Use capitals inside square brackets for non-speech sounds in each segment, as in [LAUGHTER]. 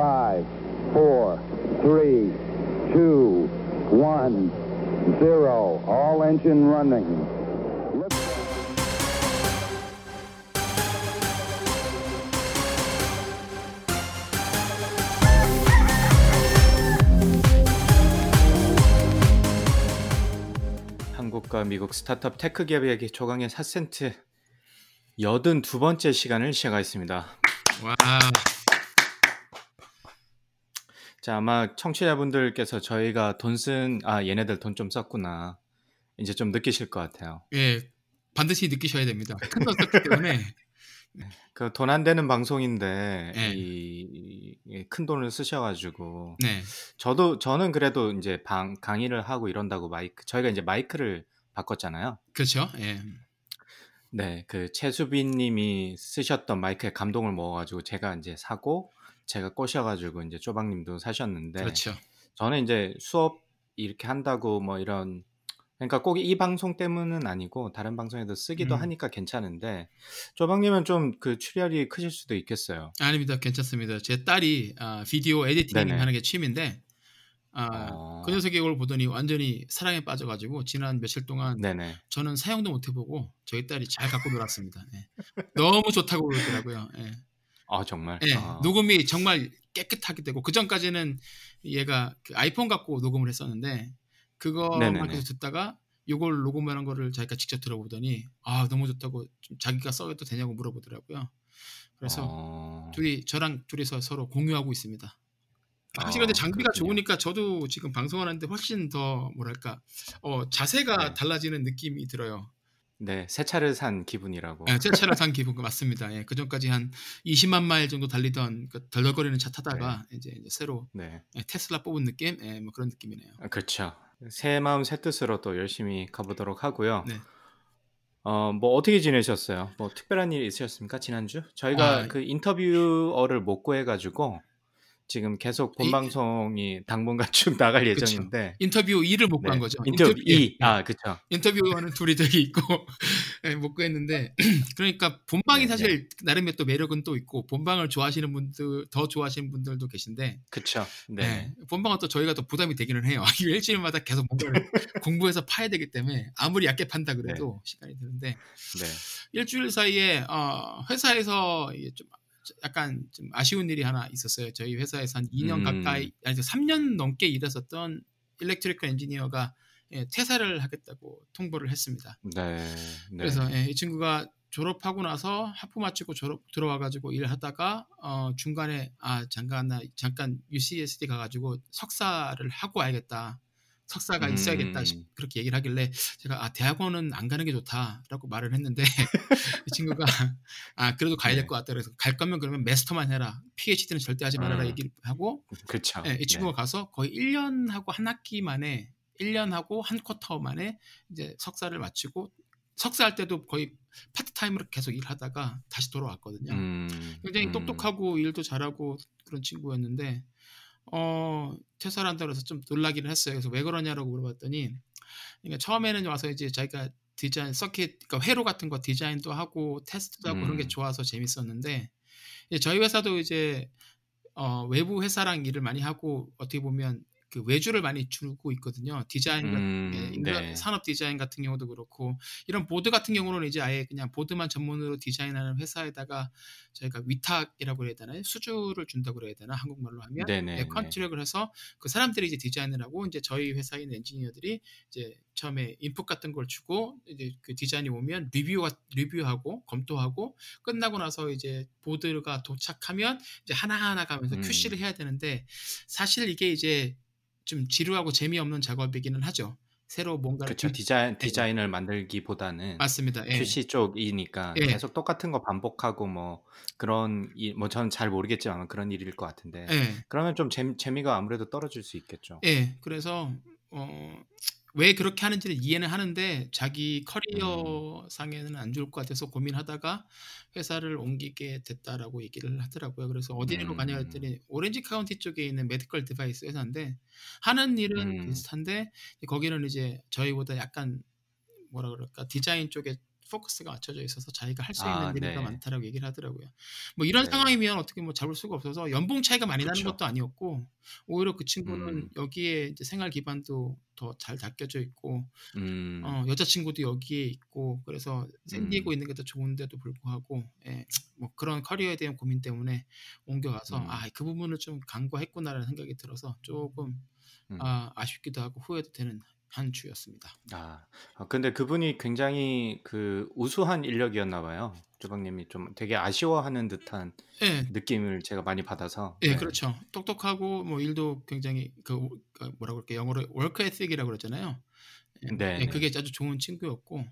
five, four, three, two, one, zero. All engine running. 한국과 미국 스타트업 테크 기업에게 조강의 4센트 여든 두 번째 시간을 시작하겠습니다. 와, 자, 아마 청취자분들께서 저희가 돈 쓴, 아, 얘네들 돈 좀 썼구나. 이제 좀 느끼실 것 같아요. 예, 반드시 느끼셔야 됩니다. 큰 돈 썼기 때문에 [LAUGHS] 그 돈 안 되는 방송인데, 네. 이, 이큰 돈을 쓰셔가지고, 네, 저도, 저는 그래도 이제 방, 강의를 하고 이런다고 마이크, 저희가 이제 마이크를 바꿨잖아요. 그렇죠. 예, 네, 그 최수빈 님이 쓰셨던 마이크에 감동을 먹어가지고 제가 이제 사고, 제가 꼬셔가지고 이제 쪼박님도 사셨는데, 그렇죠. 저는 이제 수업 이렇게 한다고 뭐 이런 그러니까 꼭 이 방송 때문은 아니고 다른 방송에도 쓰기도 음. 하니까 괜찮은데 조방님은 좀 그 출혈이 크실 수도 있겠어요. 아닙니다. 괜찮습니다. 제 딸이 아, 비디오 에디팅 네네. 하는 게 취미인데 아, 어. 그 녀석이 이걸 보더니 완전히 사랑에 빠져가지고 지난 며칠 동안 네네. 저는 사용도 못 해보고 저희 딸이 잘 갖고 놀았습니다. 예. 너무 좋다고 그러더라고요. 예. 아 정말. 예, 아. 녹음이 정말 깨끗하게 되고 그 전까지는 얘가 그 아이폰 갖고 녹음을 했었는데 그거만. 계속 듣다가 요걸 녹음하는 거를 자기가 직접 들어보더니 아 너무 좋다고 좀 자기가 써도 되냐고 물어보더라고요. 그래서 어. 둘이 저랑 둘이서 서로 공유하고 있습니다. 사실 아, 근데 장비가 그렇군요. 좋으니까 저도 지금 방송하는데 훨씬 더 뭐랄까 어, 자세가 네. 달라지는 느낌이 들어요. 네, 새 차를 산 기분이라고. 예, 제 차를 산 기분 맞습니다. 예, 그 전까지 한 20만 마일 정도 달리던 그 덜덜거리는 차 타다가 이제, 이제 새로 네. 예, 테슬라 뽑은 느낌, 예, 뭐 그런 느낌이네요. 아, 그렇죠. 새 마음 새 뜻으로 또 열심히 가보도록 하고요. 네. 어, 뭐 어떻게 지내셨어요? 뭐 특별한 일 있으셨습니까? 지난주? 저희가 아, 그 인터뷰어를 못 구해가지고 지금 계속 본 이- 방송이 당분간 [LAUGHS] 쭉 나갈 그쵸. 예정인데. 인터뷰 2를 못 네. 구한 거죠. 인터뷰 예, 2. 예. 아, 그쵸. 인터뷰하는 둘이 저기 있고 [LAUGHS] 예, 못 구했는데 [CLEARS THROAT] 그러니까 본방이 네, 사실 나름의 또 매력은 또 있고 본방을 좋아하시는 분들 더 좋아하시는 분들도 계신데 그쵸. 네. 예, 본방은 또 저희가 또 부담이 되기는 해요. [LAUGHS] 일주일마다 계속 뭔가를 공부해서 파야 되기 때문에 아무리 얇게 판다 그래도 시간이 드는데 네. 일주일 사이에 어, 회사에서 이게 좀 약간 좀 아쉬운 일이 하나 있었어요. 저희 회사에서 한 2년 음. 가까이 아니 3년 넘게 일했었던 일렉트리컬 엔지니어가 예, 퇴사를 하겠다고 통보를 했습니다. 네. 네. 그래서 예, 이 친구가 졸업하고 나서 학부 마치고 졸업 들어와가지고 일하다가 어, 중간에 아 잠깐 나 잠깐 UCSD 가가지고 석사를 하고 와야겠다. 석사가 음. 있어야겠다 싶- 그렇게 얘기를 하길래 제가 아 대학원은 안 가는 게 좋다라고 말을 했는데 [LAUGHS] 이 친구가 아 그래도 가야 될 네. 것 같다 그래서 갈 거면 그러면 마스터만 해라 PhD는 절대 하지 말아라 음. 얘기를 하고 그쵸. 예, 이 친구가 가서 거의 1년 하고 한 학기 만에 1년 하고 한 쿼터 만에 이제 석사를 마치고 석사할 때도 거의 파트타임으로 계속 일하다가 다시 돌아왔거든요. 음, 굉장히 음. 똑똑하고 일도 잘하고 그런 친구였는데 어 퇴사를 한다 그래서 좀 놀라기는 했어요. 그래서 왜 그러냐라고 물어봤더니 그러니까 처음에는 와서 이제 자기가 디자인 서킷 그러니까 회로 같은 거 디자인도 하고 테스트도 하고 그런 게 음. 좋아서 재밌었는데 저희 회사도 이제 어, 외부 회사랑 일을 많이 하고 어떻게 보면 그 외주를 많이 주고 있거든요. 디자인 같은 음, 예, 인간 네. 산업 디자인 같은 경우도 그렇고 이런 보드 같은 경우는 이제 아예 그냥 보드만 전문으로 디자인하는 회사에다가 저희가 위탁이라고 해야 되나요? 수주를 준다고 그래야 되나? 한국말로 하면 네네. 예, contract을 해서 그 사람들이 이제 디자인을 하고 이제 저희 회사에 있는 엔지니어들이 이제 처음에 인풋 같은 걸 주고 이제 그 디자인이 오면 리뷰 리뷰하고 검토하고 끝나고 나서 이제 보드가 도착하면 이제 하나하나 가면서 음. QC를 해야 되는데 사실 이게 이제 좀 지루하고 재미없는 작업이기는 하죠. 새로 뭔가를 그쵸. 비- 디자인, 디자인을 만들기보다는 맞습니다. 예. QC 쪽이니까 예. 계속 똑같은 거 반복하고 뭐 그런 일, 뭐 저는 잘 모르겠지만 그런 일일 것 같은데 예. 그러면 좀 재, 재미가 아무래도 떨어질 수 있겠죠. 예, 그래서 어, 왜 그렇게 하는지는 이해는 하는데 자기 커리어 상에는 안 좋을 것 같아서 고민하다가 회사를 옮기게 됐다라고 얘기를 하더라고요. 그래서 어디로 가냐 음. 했더니 오렌지 카운티 쪽에 있는 medical device 회사인데 하는 일은 음. 비슷한데 거기는 이제 저희보다 약간 뭐라 그럴까 디자인 쪽에 포커스가 맞춰져 있어서 자기가 할수 아, 있는 일이 더 네. 많다라고 얘기를 하더라고요. 뭐 이런 네. 상황이면 어떻게 뭐 잡을 수가 없어서 연봉 차이가 많이 나는 그쵸. 것도 아니었고 오히려 그 친구는 음. 여기에 생활 기반도 더 잘 닦여져 있고 음. 어, 여자친구도 여기에 있고 그래서 샌디에고 음. 있는 게 더 좋은데도 불구하고 예, 뭐 그런 커리어에 대한 고민 때문에 옮겨가서 음. 아그 부분을 좀 간과했구나라는 생각이 들어서 조금 음. 아, 아쉽기도 하고 후회도 되는 한 주였습니다. 아, 아, 근데 그분이 굉장히 그 우수한 인력이었나 봐요. 조박님이 좀 되게 아쉬워하는 듯한 예, 느낌을 제가 많이 받아서. 예, 네. 그렇죠. 똑똑하고 뭐 일도 굉장히 그, 그 뭐라고 그럴까 영어로 work ethic이라고 그러잖아요. 예, 네, 예, 네. 그게 아주 좋은 친구였고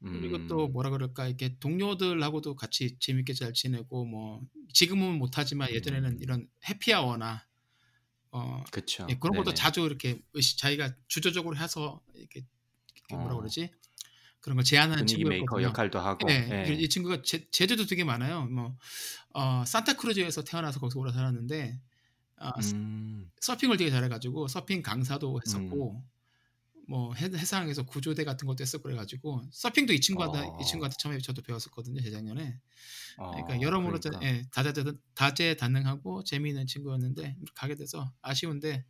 그리고 음. 또 뭐라 그럴까 이렇게 동료들하고도 같이 재밌게 잘 지내고 뭐 지금은 못하지만 예전에는 음. 이런 happy hour나 어 그쵸. 예, 그런 것도 네네. 자주 이렇게 자기가 주도적으로 해서 이렇게, 이렇게 뭐라 어. 그러지 그런 걸 제안하는 분위기 메이커. 역할도 하고. 예, 예. 이 친구가 재, 재주도 되게 많아요. 뭐 어, 산타크루즈에서 태어나서 거기서 오래 살았는데 아, 음. 서핑을 되게 잘해가지고 서핑 음. 강사도 했었고 뭐 해, 해상에서 구조대 같은 것도 했었고 그래가지고 서핑도 이 친구한테 어. 이 친구한테 처음에 저도 배웠었거든요 재작년에 그러니까 어, 여러모로 그러니까. 예, 다재 다재다능하고 재미있는 친구였는데 가게 돼서 아쉬운데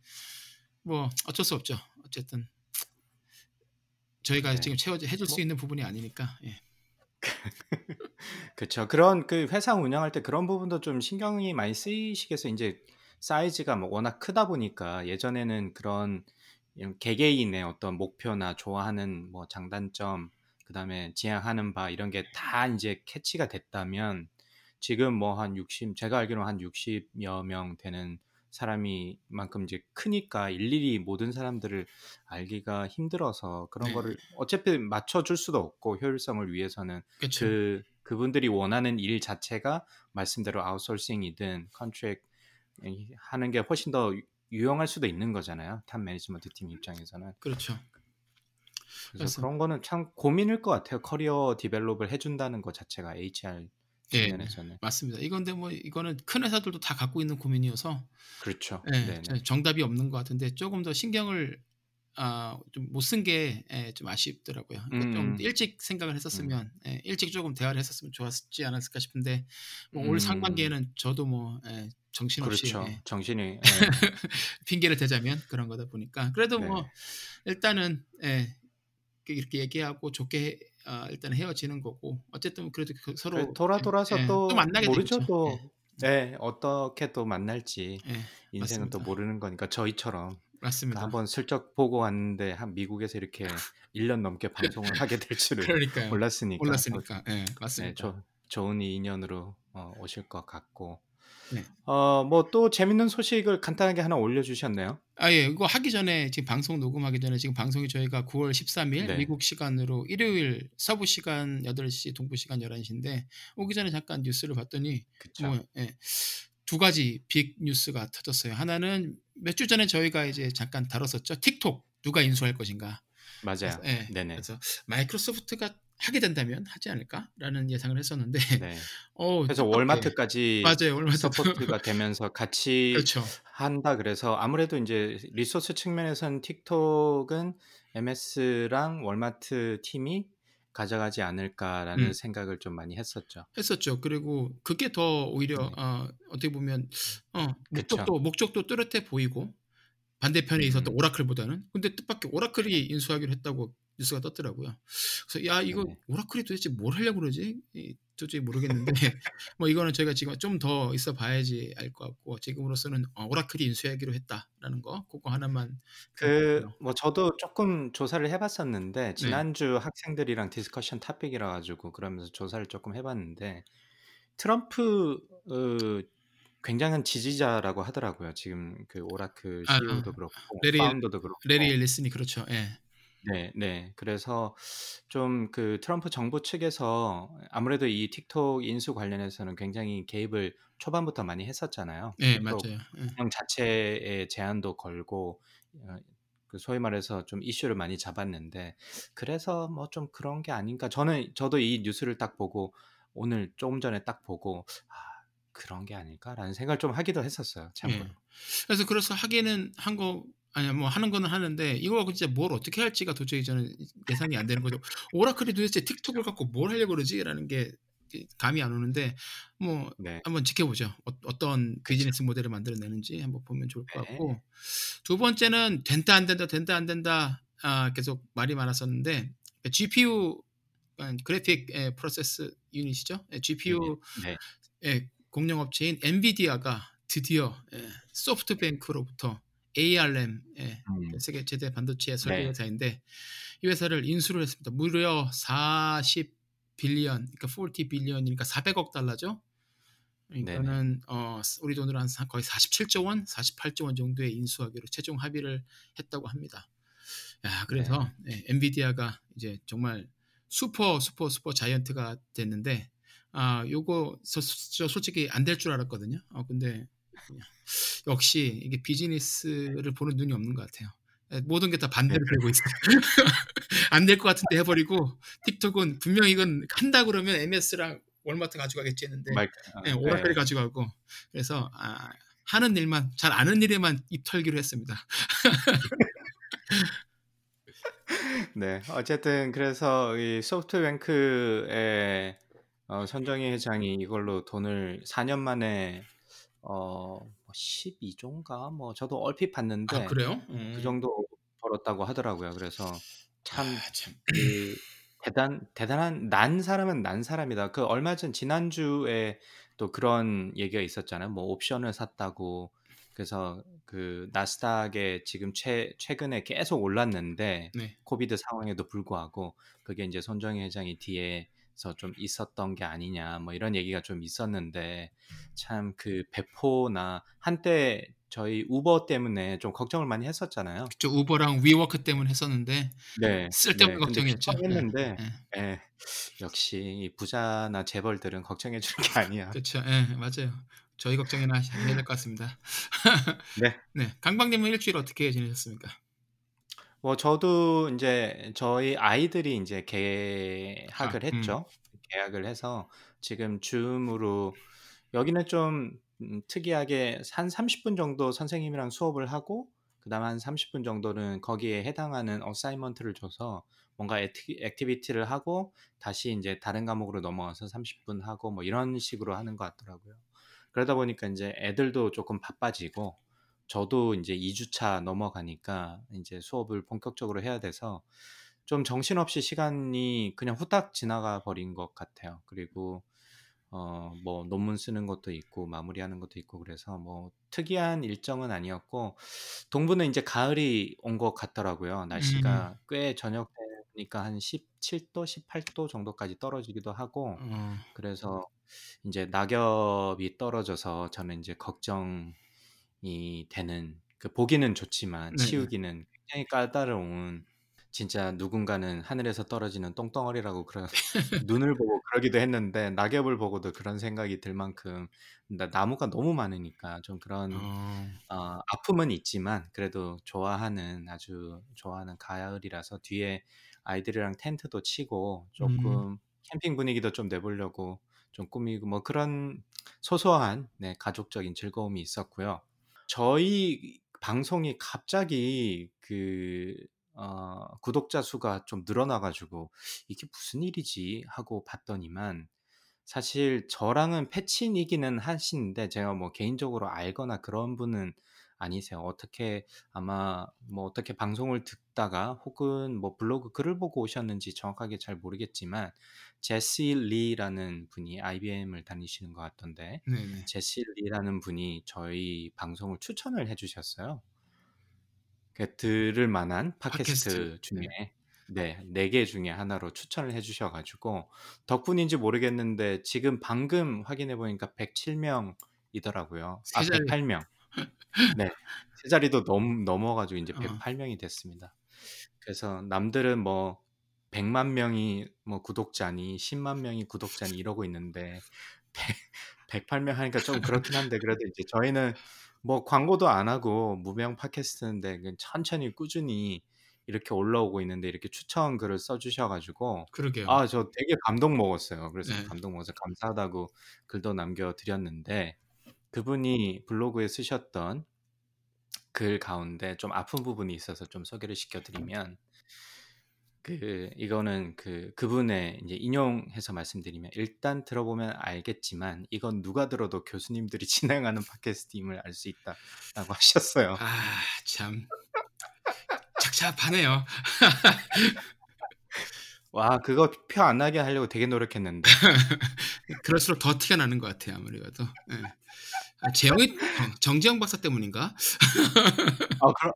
뭐 어쩔 수 없죠 어쨌든 저희가 네. 지금 채워 해줄 수 뭐- 있는 부분이 아니니까 예. [LAUGHS] 그렇죠. 그런 그 회사 운영할 때 그런 부분도 좀 신경이 많이 쓰이시겠어요. 이제 사이즈가 뭐 워낙 크다 보니까 예전에는 그런 개개인의 어떤 목표나 좋아하는 뭐 장단점, 그다음에 지향하는 바 이런 게 다 이제 캐치가 됐다면 지금 뭐 한 60, 제가 알기로 한 60여 명 되는 사람이 만큼 이제 크니까 일일이 모든 사람들을 알기가 힘들어서 그런 네. 거를 어차피 맞춰줄 수도 없고 효율성을 위해서는 그렇죠 그 그분들이 원하는 일 자체가 말씀대로 아웃소싱이든 contract 하는 게 훨씬 더 유- 유용할 수도 있는 거잖아요. top management 팀 입장에서는. 그렇죠 그래서 그래서- 그런 거는 참 고민일 것 같아요. 커리어 develop을 해준다는 것 자체가 HR 네, 측면에서는 맞습니다 이건데 뭐 이거는 큰 회사들도 다 갖고 있는 고민이어서 그렇죠. 예, 네네. 저- 정답이 없는 것 같은데 조금 더 신경을 아, 좀 못 쓴 게 좀 아쉽더라고요. 그러니까 좀 음. 일찍 생각을 했었으면 예, 일찍 조금 대화를 했었으면 좋았지 않았을까 싶은데 뭐올 음. 상반기에는 저도 뭐 예, 정신없이 그렇죠. 예, 정신이 예. [LAUGHS] 핑계를 대자면 그런 거다 보니까 그래도 뭐 네. 일단은 예, 이렇게 얘기하고 좋게 아, 일단 헤어지는 거고 어쨌든 그래도 그 서로 돌아 돌아서 예, 또, 만나게 모르죠. 되겠죠. 또 예, 네, 어떻게 또 만날지 예, 인생은 또 맞습니다. 모르는 거니까 저희처럼 맞습니다. 한번 슬쩍 보고 왔는데 한 미국에서 이렇게 [LAUGHS] 1년 넘게 방송을 하게 될 줄을 그러니까요. 몰랐으니까 몰랐으니까. 예, 네, 맞습니다. 조, 좋은 인연으로 어, 오실 것 같고 네. 어, 뭐 또 재밌는 소식을 간단하게 하나 올려주셨네요. 아, 예. 이거 하기 전에 지금 방송 녹음하기 전에 지금 방송이 저희가 9월 13일 네. 미국 시간으로 일요일 서부 시간 8시, 동부 시간 11시인데 오기 전에 잠깐 뉴스를 봤더니 그쵸? 뭐 예. 두 가지 빅 뉴스가 터졌어요. 하나는 몇 주 전에 저희가 이제 잠깐 다뤘었죠. 틱톡 누가 인수할 것인가. 맞아요. 그래서, 예. 네네. 그래서 마이크로소프트가 하게 된다면 하지 않을까라는 예상을 했었는데 네. [LAUGHS] 어, 그래서 월마트까지 맞아요. 월마트 support가 되면서 같이 [LAUGHS] 그렇죠. 한다 그래서 아무래도 이제 resource 측면에서는 틱톡은 MS랑 월마트 팀이 가져가지 않을까라는 음. 생각을 좀 많이 했었죠. 했었죠. 그리고 그게 더 오히려 네. 어, 어떻게 보면 어, 그쵸. 목적도 목적도 뚜렷해 보이고 반대편에 있었던 음. 오라클보다는 근데 뜻밖의 오라클이 인수하기로 했다고 뉴스가 떴더라고요. 그래서 야 이거. 오라클이 도대체 뭘 하려고 그러지? 이, 도저히 모르겠는데 [LAUGHS] 뭐 이거는 저희가 지금 좀 더 있어 봐야지 알 것 같고 지금으로서는 어, 오라클이 인수하기로 했다라는 거 그거 하나만 그. 뭐 저도 조금 조사를 네. 해봤었는데 지난주 학생들이랑 discussion topic이라 가지고 그러면서 조사를 조금 해봤는데 트럼프 어, 굉장한 지지자라고 하더라고요. 지금 그 오라클 아, CEO도 아. 그렇고 래리- founder도 그렇고 래리 엘리슨이 그렇죠. 예. 네, 네. 그래서 좀 그 트럼프 정부 측에서 아무래도 이 틱톡 인수 관련해서는 굉장히 개입을 초반부터 많이 했었잖아요. 예, 틱톡 맞아요. 예. 운영 자체에 제한도 걸고 어, 그 소위 말해서 좀 이슈를 많이 잡았는데 그래서 뭐 좀 그런 게 아닌가. 저는 저도 이 뉴스를 딱 보고 오늘 조금 전에 딱 보고 아, 그런 게 아닐까라는 생각을 좀 하기도 했었어요. 참고로. 예. 그래서 그래서 하기는 한 거 아니 뭐 하는 거는 하는데 이거 진짜 뭘 어떻게 할지가 도저히 저는 예상이 안 되는 거죠. 오라클이 도대체 틱톡을 갖고 뭘 하려고 그러지라는 게 감이 안 오는데 뭐 네. 한번 지켜보죠. 어, 떤 비즈니스 모델을 만들어내는지 한번 보면 좋을 것 네. 같고 두 번째는 된다 안 된다 된다 안 된다 아, 계속 말이 많았었는데 GPU 그러니까 그래픽 예, process unit이죠. 예, GPU 네. 예, 공룡 업체인 엔비디아가 드디어 예, 소프트뱅크로부터 ARM 예, 음. 세계 최대 반도체 설계 네. 회사인데 이 회사를 인수를 했습니다. 무려 40 billion, 그러니까 40 billion이니까 400억 달러죠. 그러니까는 어, 우리 돈으로 한 사- 거의 47조 원, 48조 원 정도의 인수하기로 최종 합의를 했다고 합니다. 야, 그래서 예, 엔비디아가 이제 정말 super super super giant가 됐는데 아, 요거 저, 저 솔직히 안 될 줄 알았거든요. 어, 근데 그냥 역시 이게 비즈니스를 보는 눈이 없는 것 같아요. 예, 모든 게 다 반대로 되고 있어요. [LAUGHS] 안 될 것 같은데 해버리고 틱톡은 분명 이건 한다 그러면 MS랑 월마트 가져가겠지 했는데 말, 아, 예, 오라클이 네. 가져가고 그래서 아, 하는 일만 잘 아는 일에만 입 털기로 했습니다. [LAUGHS] 네, 어쨌든 그래서 이 소프트뱅크의 어, 선정희 회장이 이걸로 돈을 4년 만에 어 12조인가 뭐 저도 얼핏 봤는데 아 그래요? 그 음. 정도 벌었다고 하더라고요. 그래서 참 아, 참. 그 대단 대단한 난 사람은 난 사람이다. 그 얼마 전 지난주에 또 그런 얘기가 있었잖아요. 뭐 옵션을 샀다고 그래서 그 나스닥에 지금 최 최근에 계속 올랐는데 네. 코비드 상황에도 불구하고 그게 이제 손정희 회장이 뒤에서 좀 있었던 게 아니냐 뭐 이런 얘기가 좀 있었는데 참 그 배포나 한때 저희 우버 때문에 좀 걱정을 많이 했었잖아요. 그쪽 우버랑 위워크 때문에 했었는데 네. 쓸데없는 네. 걱정이었죠. 걱정했는데 예, 예. 역시 이 부자나 재벌들은 걱정해 주는 게 아니야. 그렇죠. 예, 맞아요. 저희 걱정이나 해야 될 것 같습니다. 네. [LAUGHS] 네, 강박님은 일주일 어떻게 지내셨습니까? 뭐 저도 이제 저희 아이들이 이제 계약을 아, 음. 했죠. 계약을 해서 지금 줌으로 여기는 좀 음, 특이하게 한 30 분 정도 선생님이랑 수업을 하고 그다음 한 30 분 정도는 거기에 해당하는 assignment를 줘서 뭔가 acti, activity를 하고 다시 이제 다른 과목으로 넘어가서 30 분 하고 뭐 이런 식으로 하는 것 같더라고요. 그러다 보니까 이제 애들도 조금 바빠지고 저도 이제 2주차 넘어가니까 이제 수업을 본격적으로 해야 돼서 좀 정신없이 시간이 그냥 후딱 지나가 버린 것 같아요. 그리고 어, 뭐 논문 쓰는 것도 있고 마무리하는 것도 있고 그래서 뭐 특이한 일정은 아니었고 동부는 이제 가을이 온 것 같더라고요. 날씨가 꽤 저녁 되니까 한 17도, 18도 정도까지 떨어지기도 하고 어, 그래서 이제 낙엽이 떨어져서 저는 이제 걱정 이 되는 그 보기는 좋지만 네. 치우기는 굉장히 까다로운 진짜 누군가는 하늘에서 떨어지는 똥덩어리라고 그런 [LAUGHS] 눈을 보고 그러기도 했는데 낙엽을 보고도 그런 생각이 들 만큼 나- 나무가 너무 많으니까 좀 그런 어, 어, 아픔은 있지만 그래도 좋아하는 아주 좋아하는 가을이라서 뒤에 아이들이랑 텐트도 치고 조금 캠핑 분위기도 좀 내보려고 좀 꾸미고 뭐 그런 소소한 네, 가족적인 즐거움이 있었고요. 저희 방송이 갑자기 그 어, 구독자 수가 좀 늘어나가지고 이게 무슨 일이지 하고 봤더니만 사실 저랑은 패친이기는 하시는데 제가 뭐 개인적으로 알거나 그런 분은 아니세요. 어떻게 아마 뭐 어떻게 방송을 듣다가 혹은 뭐 블로그 글을 보고 오셨는지 정확하게 잘 모르겠지만 제시 리라는 분이 IBM을 다니시는 것 같던데 네네. 제시 리라는 분이 저희 방송을 추천을 해주셨어요. 그 들을 만한 팟캐스트, 팟캐스트, 중에 네, 네 개 중에 하나로 추천을 해주셔가지고 덕분인지 모르겠는데 지금 방금 확인해 보니까 107명이더라고요. 아, 세 자리. 108명. 네, 세 자리도 넘 넘어가지고 이제 어. 108명이 됐습니다. 그래서 남들은 뭐 100만 명이 뭐 구독자니 10만 명이 구독자니 이러고 있는데 100, 108명 하니까 좀 그렇긴 한데 그래도 이제 저희는 뭐 광고도 안 하고 무명 팟캐스트인데 그냥 천천히 꾸준히 이렇게 올라오고 있는데 이렇게 추천 글을 써주셔가지고 그러게요. 아 저 되게 감동 먹었어요. 그래서 네. 감동 먹어서 감사하다고 글도 남겨드렸는데 그분이 블로그에 쓰셨던 글 가운데 좀 아픈 부분이 있어서 좀 소개를 시켜드리면 그 이거는 그 그분의 이제 인용해서 말씀드리면 일단 들어보면 알겠지만 이건 누가 들어도 교수님들이 [LAUGHS] 진행하는 팟캐스트임을 알 수 있다라고 하셨어요. 아, 참. 착잡하네요. 와, 그거 표 안 나게 하려고 되게 노력했는데. [LAUGHS] 그럴수록 더 티가 나는 것 같아요. 아무래도. 예. 아, 재영이 정- 정재영 박사 때문인가? 아, 그렇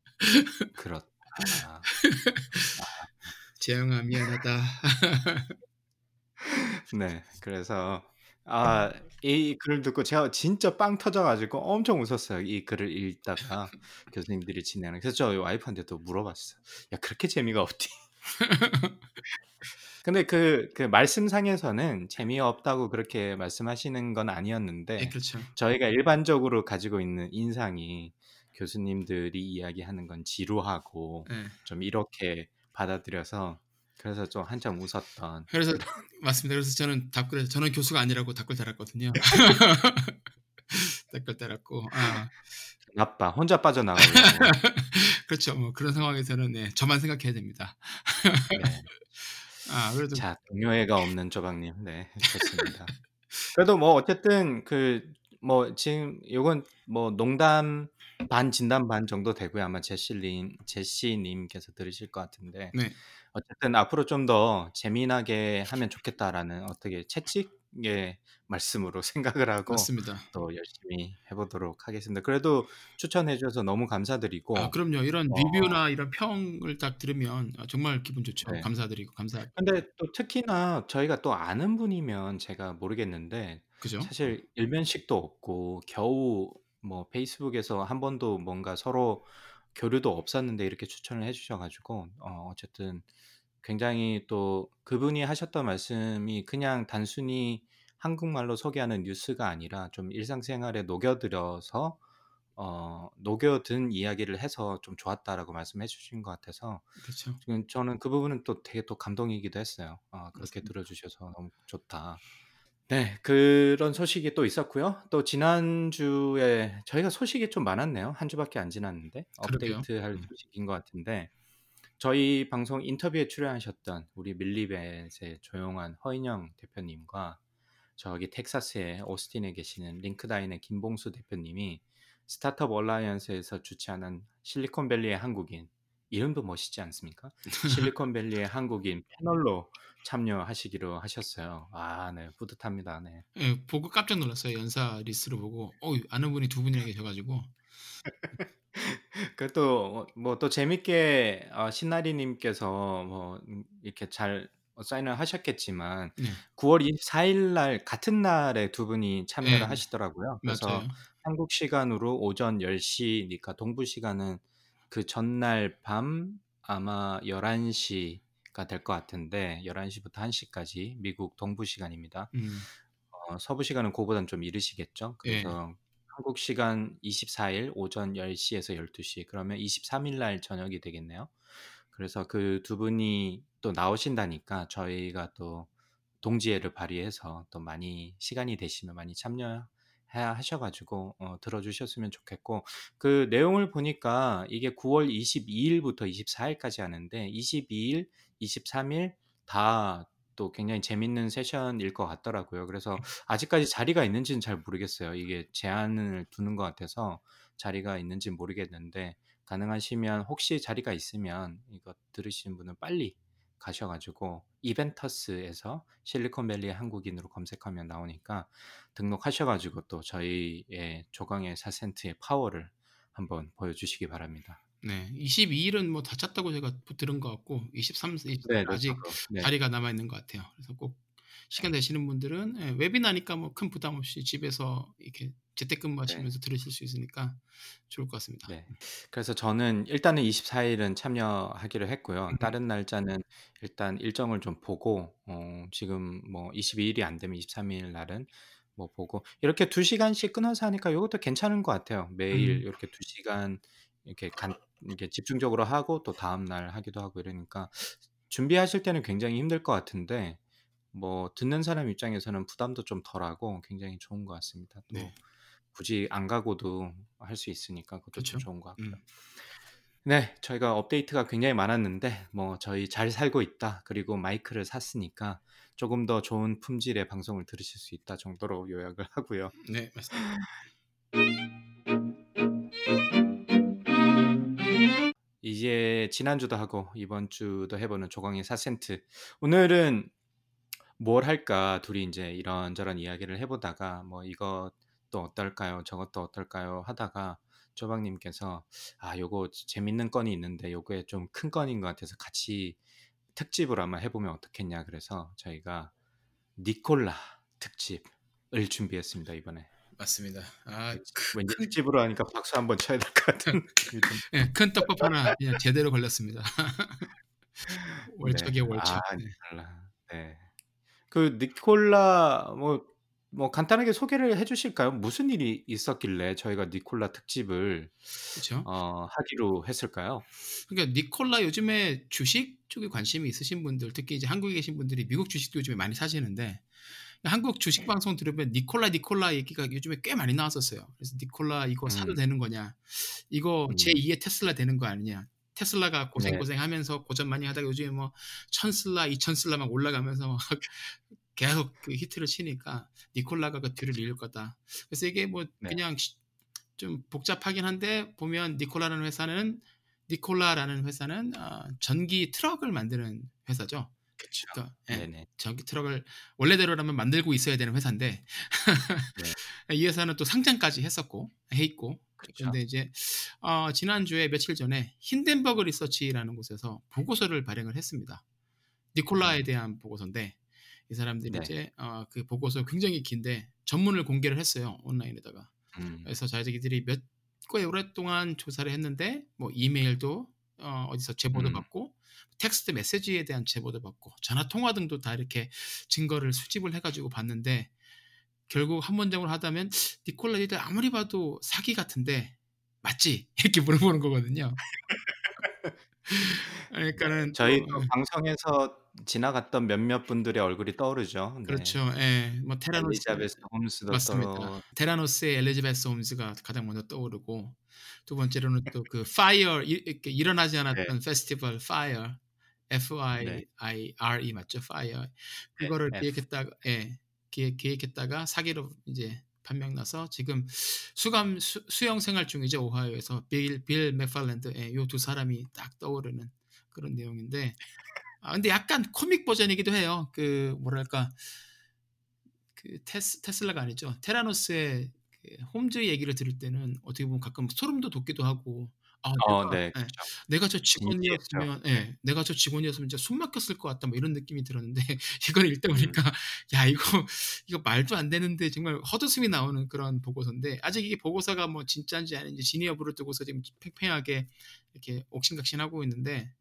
그렇다. [LAUGHS] 재영아 미안하다. [LAUGHS] 네, 그래서 아, 이 글을 듣고 제가 진짜 빵 터져가지고 엄청 웃었어요. 이 글을 읽다가 교수님들이 진행하는. 그래서 저희 와이프한테도 물어봤어요. 야, 그렇게 재미가 없디? [LAUGHS] 근데 그, 그 말씀상에서는 재미없다고 그렇게 말씀하시는 건 예, 아니었는데 그렇죠. 저희가 일반적으로 가지고 있는 인상이 교수님들이 이야기하는 건 지루하고 예. 좀 이렇게 받아들여서 그래서 좀 한참 웃었던 그래서 [LAUGHS] 맞습니다. 그래서 저는 답글에서 저는 교수가 아니라고 답글 달았거든요. [LAUGHS] 댓글 달았고 아 나빠 혼자 빠져나가려고 [LAUGHS] 그렇죠. 뭐 그런 상황에서는 네, 저만 생각해야 됩니다. 네. 아 그래도 자 동료애가 없는 조박님 네 좋습니다 그래도 뭐 어쨌든 그 뭐 지금 요건 뭐 농담 반 진담 반 정도 되고요 아마 제시님 제시님께서 들으실 것 같은데 네 어쨌든 앞으로 좀 더 재미나게 하면 좋겠다라는 어떻게 채찍의 말씀으로 [LAUGHS] 생각을 하고 맞습니다. 또 열심히 해보도록 하겠습니다. 그래도 추천해 주셔서 너무 감사드리고 아 그럼요. 이런 어. 리뷰나 이런 평을 딱 들으면 아, 정말 기분 좋죠. 네. 감사드리고 감사. 근데 또 특히나 저희가 또 아는 분이면 제가 모르겠는데 그죠? 사실 일면식도 없고 겨우 뭐 페이스북에서 한 번도 뭔가 서로 교류도 없었는데 이렇게 추천을 해주셔 가지고 어, 어쨌든 굉장히 또 그분이 하셨던 말씀이 그냥 단순히 한국말로 소개하는 뉴스가 아니라 좀 일상생활에 녹여들여서 어, 녹여든 이야기를 해서 좀 좋았다라고 말씀해 주신 것 같아서 그렇죠. 지금 저는 그 부분은 또 되게 또 감동이기도 했어요. 아, 그렇게 맞습니다. 들어주셔서 너무 좋다. 네, 그런 소식이 또 있었고요. 또 지난주에 저희가 소식이 좀 많았네요. 한 주밖에 안 지났는데 그러게요. 업데이트할 음. 소식인 것 같은데 저희 방송 인터뷰에 출연하셨던 우리 밀리벳의 조용한 허인영 대표님과 저기 텍사스의 오스틴에 계시는 링크다인의 김봉수 대표님이 스타트업 얼라이언스에서 주최하는 실리콘밸리의 한국인 이름도 멋있지 않습니까? [LAUGHS] 실리콘밸리의 한국인 패널로 참여하시기로 하셨어요. 아, 네, 뿌듯합니다. 네. 예, 보고 깜짝 놀랐어요. 연사 리스트를 보고 어 아는 분이 두 분이나 계셔가지고 그또 뭐또 재밌게 어, 신나리님께서 뭐 음, 이렇게 잘 사인을 하셨겠지만 네 9월 24일 날 같은 날에 두 분이 참여를 네, 하시더라고요. 그래서 맞아요. 한국 시간으로 오전 10시니까 동부 시간은 그 전날 밤 아마 11시 가 될 것 같은데 11시부터 1시까지 미국 동부 시간입니다. 음, 어, 서부 시간은 그보단 좀 이르시겠죠. 예, 그래서 한국 시간 24일 오전 10시에서 12시 그러면 23일 날 저녁이 되겠네요. 그래서 그 두 분이 또 나오신다니까 저희가 또 동지애를 발휘해서 또 많이 시간이 되시면 많이 참여 하셔가지고 어, 들어주셨으면 좋겠고 그 내용을 보니까 이게 9월 22일부터 24일까지 하는데 22일, 23일 다 또 굉장히 재밌는 세션일 것 같더라고요. 그래서 아직까지 자리가 있는지는 잘 모르겠어요. 이게 제한을 두는 것 같아서 자리가 있는지 모르겠는데 가능하시면 혹시 자리가 있으면 이거 들으시는 분은 빨리 가셔가지고 이벤터스에서 실리콘밸리 한국인으로 검색하면 나오니까 등록하셔가지고 또 저희의 조강의 4센트의 파워를 한번 보여주시기 바랍니다. 네. 22일은 뭐 다 찼다고 제가 들은 것 같고 23, 24일 네, 네, 아직 저도. 네. 자리가 남아 있는 것 같아요. 그래서 꼭 시간 되시는 분들은 예, 웨비나니까 뭐 큰 부담 없이 집에서 이렇게 재택근무하시면서 들으실 수 있으니까 좋을 것 같습니다. 네. 그래서 저는 일단은 24일은 참여하기로 했고요. 음. 다른 날짜는 일단 일정을 좀 보고 어, 지금 뭐 22일이 안 되면 23일 날은 뭐 보고 이렇게 두 시간씩 끊어서 하니까 이것도 괜찮은 것 같아요. 매일 음. 이렇게 두 시간 이렇게 간 이렇게 집중적으로 하고 또 다음 날 하기도 하고 이러니까 준비하실 때는 굉장히 힘들 것 같은데 뭐 듣는 사람 입장에서는 부담도 좀 덜하고 굉장히 좋은 것 같습니다. 또 네. 굳이 안 가고도 할 수 있으니까 그것도. 좀 좋은 것 같고요. 음. 네, 저희가 업데이트가 굉장히 많았는데 뭐 저희 잘 살고 있다. 그리고 마이크를 샀으니까 조금 더 좋은 품질의 방송을 들으실 수 있다 정도로 요약을 하고요. 네, 맞습니다. [LAUGHS] 이제 지난주도 하고 이번 주도 해보는 조광의 4센트. 오늘은 뭘 할까 둘이 이제 이런저런 이야기를 해보다가 뭐 이것도 어떨까요? 저것도 어떨까요? 하다가 조방님께서 아 요거 재밌는 건이 있는데 요게 좀 큰 건인 것 같아서 같이 특집으로 한번 해보면 어떻겠냐 그래서 저희가 니콜라 특집을 준비했습니다 이번에 맞습니다. 아, 왠지 특집으로 하니까 박수 한번 쳐야 될 것 같은 네, 큰 떡밥 하나 [LAUGHS] 그냥 제대로 걸렸습니다. [LAUGHS] 월척이에 네. 월척. 아, 네. 네. 그 니콜라 뭐, 뭐 간단하게 소개를 해주실까요? 무슨 일이 있었길래 저희가 니콜라 특집을 그렇죠. 어, 하기로 했을까요? 그러니까 니콜라 요즘에 주식 쪽에 관심이 있으신 분들, 특히 이제 한국에 계신 분들이 미국 주식도 요즘에 많이 사시는데 한국 주식 방송 들으면 니콜라 니콜라 얘기가 요즘에 꽤 많이 나왔었어요. 그래서 니콜라 이거 사도 음. 되는 거냐? 이거 음. 제 2의 테슬라 되는 거 아니냐? 테슬라가 고생 네. 고생하면서 고전 많이 하다가 요즘에 뭐 천슬라, 이천슬라 막 올라가면서 막 [LAUGHS] 계속 그 히트를 치니까 니콜라가 그 뒤를 이을 거다. 그래서 이게 뭐 네. 그냥 시- 좀 복잡하긴 한데 보면 니콜라라는 회사는 니콜라라는 회사는 어, 전기 트럭을 만드는 회사죠. 그렇죠. 그러니까 예. 전기 트럭을 원래대로라면 만들고 있어야 되는 회사인데 [LAUGHS] 이 회사는 또 상장까지 했었고 해 있고 그쵸. 그런데 이제 어, 지난주에 며칠 전에 힌덴버그 리서치라는 곳에서 보고서를 발행을 했습니다. 니콜라에 음. 대한 보고서인데 이 사람들이 네. 이제 어, 그 보고서 굉장히 긴데 전문을 공개를 했어요 온라인에다가 음. 그래서 자기들이 몇 꽤 오랫동안 조사를 했는데 뭐 이메일도 어, 어디서 제보도 음. 받고 텍스트 메시지에 대한 제보도 받고 전화 통화 등도 다 이렇게 증거를 수집을 해가지고 봤는데 결국 한 문장으로 하다면 니콜라 이들 아무리 봐도 사기 같은데 맞지 [LAUGHS] 이렇게 물어보는 거거든요. [LAUGHS] 그러니까는 저희 또, 또 방송에서 지나갔던 몇몇 분들의 얼굴이 떠오르죠. 네. 그렇죠. 예, 뭐 테라노스 엘리자베스 홈스도 맞습니다. 떠 테라노스의 엘리자베스 홈즈가 가장 먼저 떠오르고 두 번째로는 또 그 파이어 이렇게 일어나지 않았던 페스티벌 파이어 F I 네. I R E 맞죠? 파이어 그거를 F. 기획했다가 예 기획, 기획했다가 사기로 이제 판명 나서 지금 수감 수, 수형 생활 중이죠 오하이오에서 빌빌 맥팔랜드 예, 요두 사람이 딱 떠오르는 그런 내용인데 아 근데 약간 코믹 버전이기도 해요 그 뭐랄까 그 테스, 테슬라가 아니죠. 테라노스의 그 홈즈 얘기를 들을 때는 어떻게 보면 가끔 소름도 돋기도 하고 아, 어, 내가, 네, 예, 그렇죠. 내가 저 직원이었으면, 예, 내가 저 직원이었으면 진짜 숨 막혔을 것 같다, 뭐 이런 느낌이 들었는데 [LAUGHS] 이걸 읽다 음. 보니까 [LAUGHS] 야 이거 이거 말도 안 되는데 정말 헛웃음이 나오는 그런 보고서인데 아직 이게 보고서가 뭐 진짜인지 아닌지 진위 여부를 두고서 지금 팽팽하게 이렇게 옥신각신하고 있는데,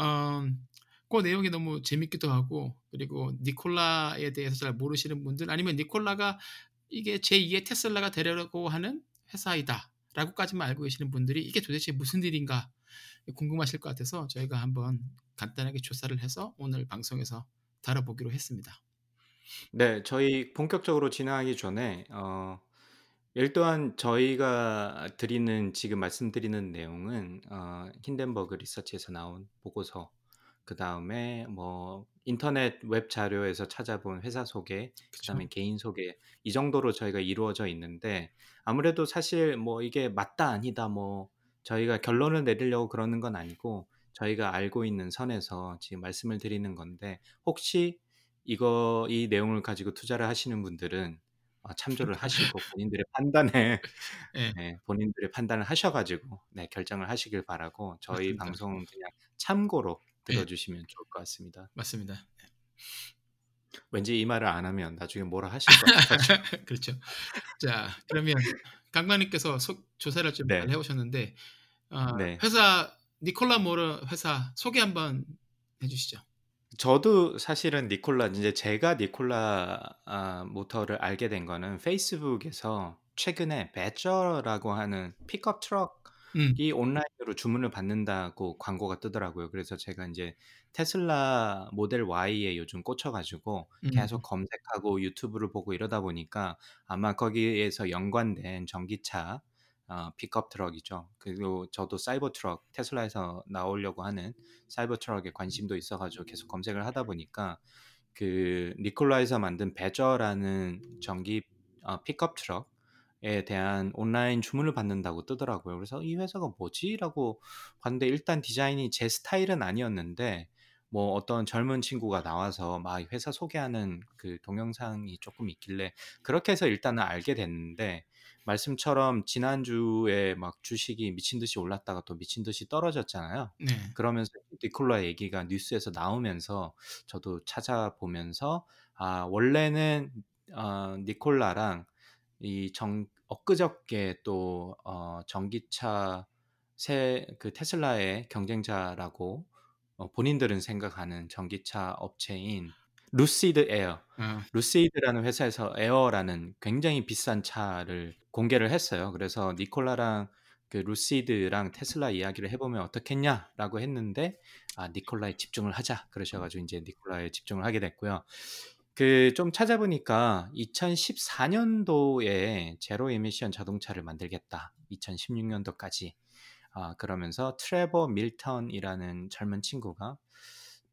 음, 그 내용이 너무 재밌기도 하고 그리고 니콜라에 대해서 잘 모르시는 분들 아니면 니콜라가 이게 제2의 테슬라가 되려고 하는 회사이다. 라고까지만 알고 계시는 분들이 이게 도대체 무슨 일인가 궁금하실 것 같아서 저희가 한번 간단하게 조사를 해서 오늘 방송에서 다뤄보기로 했습니다. 네, 저희 본격적으로 진행하기 전에 어, 일단 저희가 드리는 지금 말씀드리는 내용은 어, 힌덴버그 리서치에서 나온 보고서 그 다음에 뭐 인터넷 웹 자료에서 찾아본 회사 소개, 그 다음에 개인 소개 이 정도로 저희가 이루어져 있는데 아무래도 사실 뭐 이게 맞다 아니다 뭐 저희가 결론을 내리려고 그러는 건 아니고 저희가 알고 있는 선에서 지금 말씀을 드리는 건데 혹시 이거 이 내용을 가지고 투자를 하시는 분들은 어, 참조를 [LAUGHS] 하시고 본인들의 판단에 [LAUGHS] 네. 네, 본인들의 판단을 하셔가지고 네, 결정을 하시길 바라고 저희 맞습니다. 방송은 그냥 참고로 네. 들어주시면 좋을 것 같습니다. 맞습니다. 왠지 이 말을 안 하면 나중에 뭐라 하실 것 같아요. [LAUGHS] 그렇죠. 자, 그러면 강관님께서 소- 조사를 좀 네. 잘 해오셨는데 어, 네. 회사 니콜라 모터 회사 소개 한번 해주시죠. 저도 사실은 니콜라 이제 제가 니콜라 아, 모터를 알게 된 거는 페이스북에서 최근에 배저라고 하는 픽업 트럭 음. 이 온라인으로 주문을 받는다고 광고가 뜨더라고요. 그래서 제가 이제 테슬라 모델 Y에 요즘 꽂혀 가지고 음. 계속 검색하고 유튜브를 보고 이러다 보니까 아마 거기에서 연관된 전기차 어, 픽업 트럭이죠. 그리고 저도 사이버 트럭 테슬라에서 나오려고 하는 사이버 트럭에 관심도 있어가지고 계속 검색을 하다 보니까 그 니콜라에서 만든 베저라는 전기 어, 픽업 트럭 에 대한 온라인 주문을 받는다고 뜨더라고요. 그래서 이 회사가 뭐지라고 봤는데 일단 디자인이 제 스타일은 아니었는데 뭐 어떤 젊은 친구가 나와서 막 회사 소개하는 그 동영상이 조금 있길래 그렇게 해서 일단은 알게 됐는데 말씀처럼 지난주에 막 주식이 미친 듯이 올랐다가 또 미친 듯이 떨어졌잖아요. 네. 그러면서 니콜라 얘기가 뉴스에서 나오면서 저도 찾아보면서 아 원래는 어, 니콜라랑 이 정 엊그저께 또 어, 전기차 새 그 테슬라의 경쟁자라고 어, 본인들은 생각하는 전기차 업체인 루시드 에어 어. 루시드라는 회사에서 에어라는 굉장히 비싼 차를 공개를 했어요. 그래서 니콜라랑 그 루시드랑 테슬라 이야기를 해보면 어떻겠냐라고 했는데 아 니콜라에 집중을 하자 그러셔가지고 이제 니콜라에 집중을 하게 됐고요. 그 좀 찾아보니까 2014년도에 zero emission 자동차를 만들겠다. 2016년도까지. 아 그러면서 트레버 밀턴이라는 젊은 친구가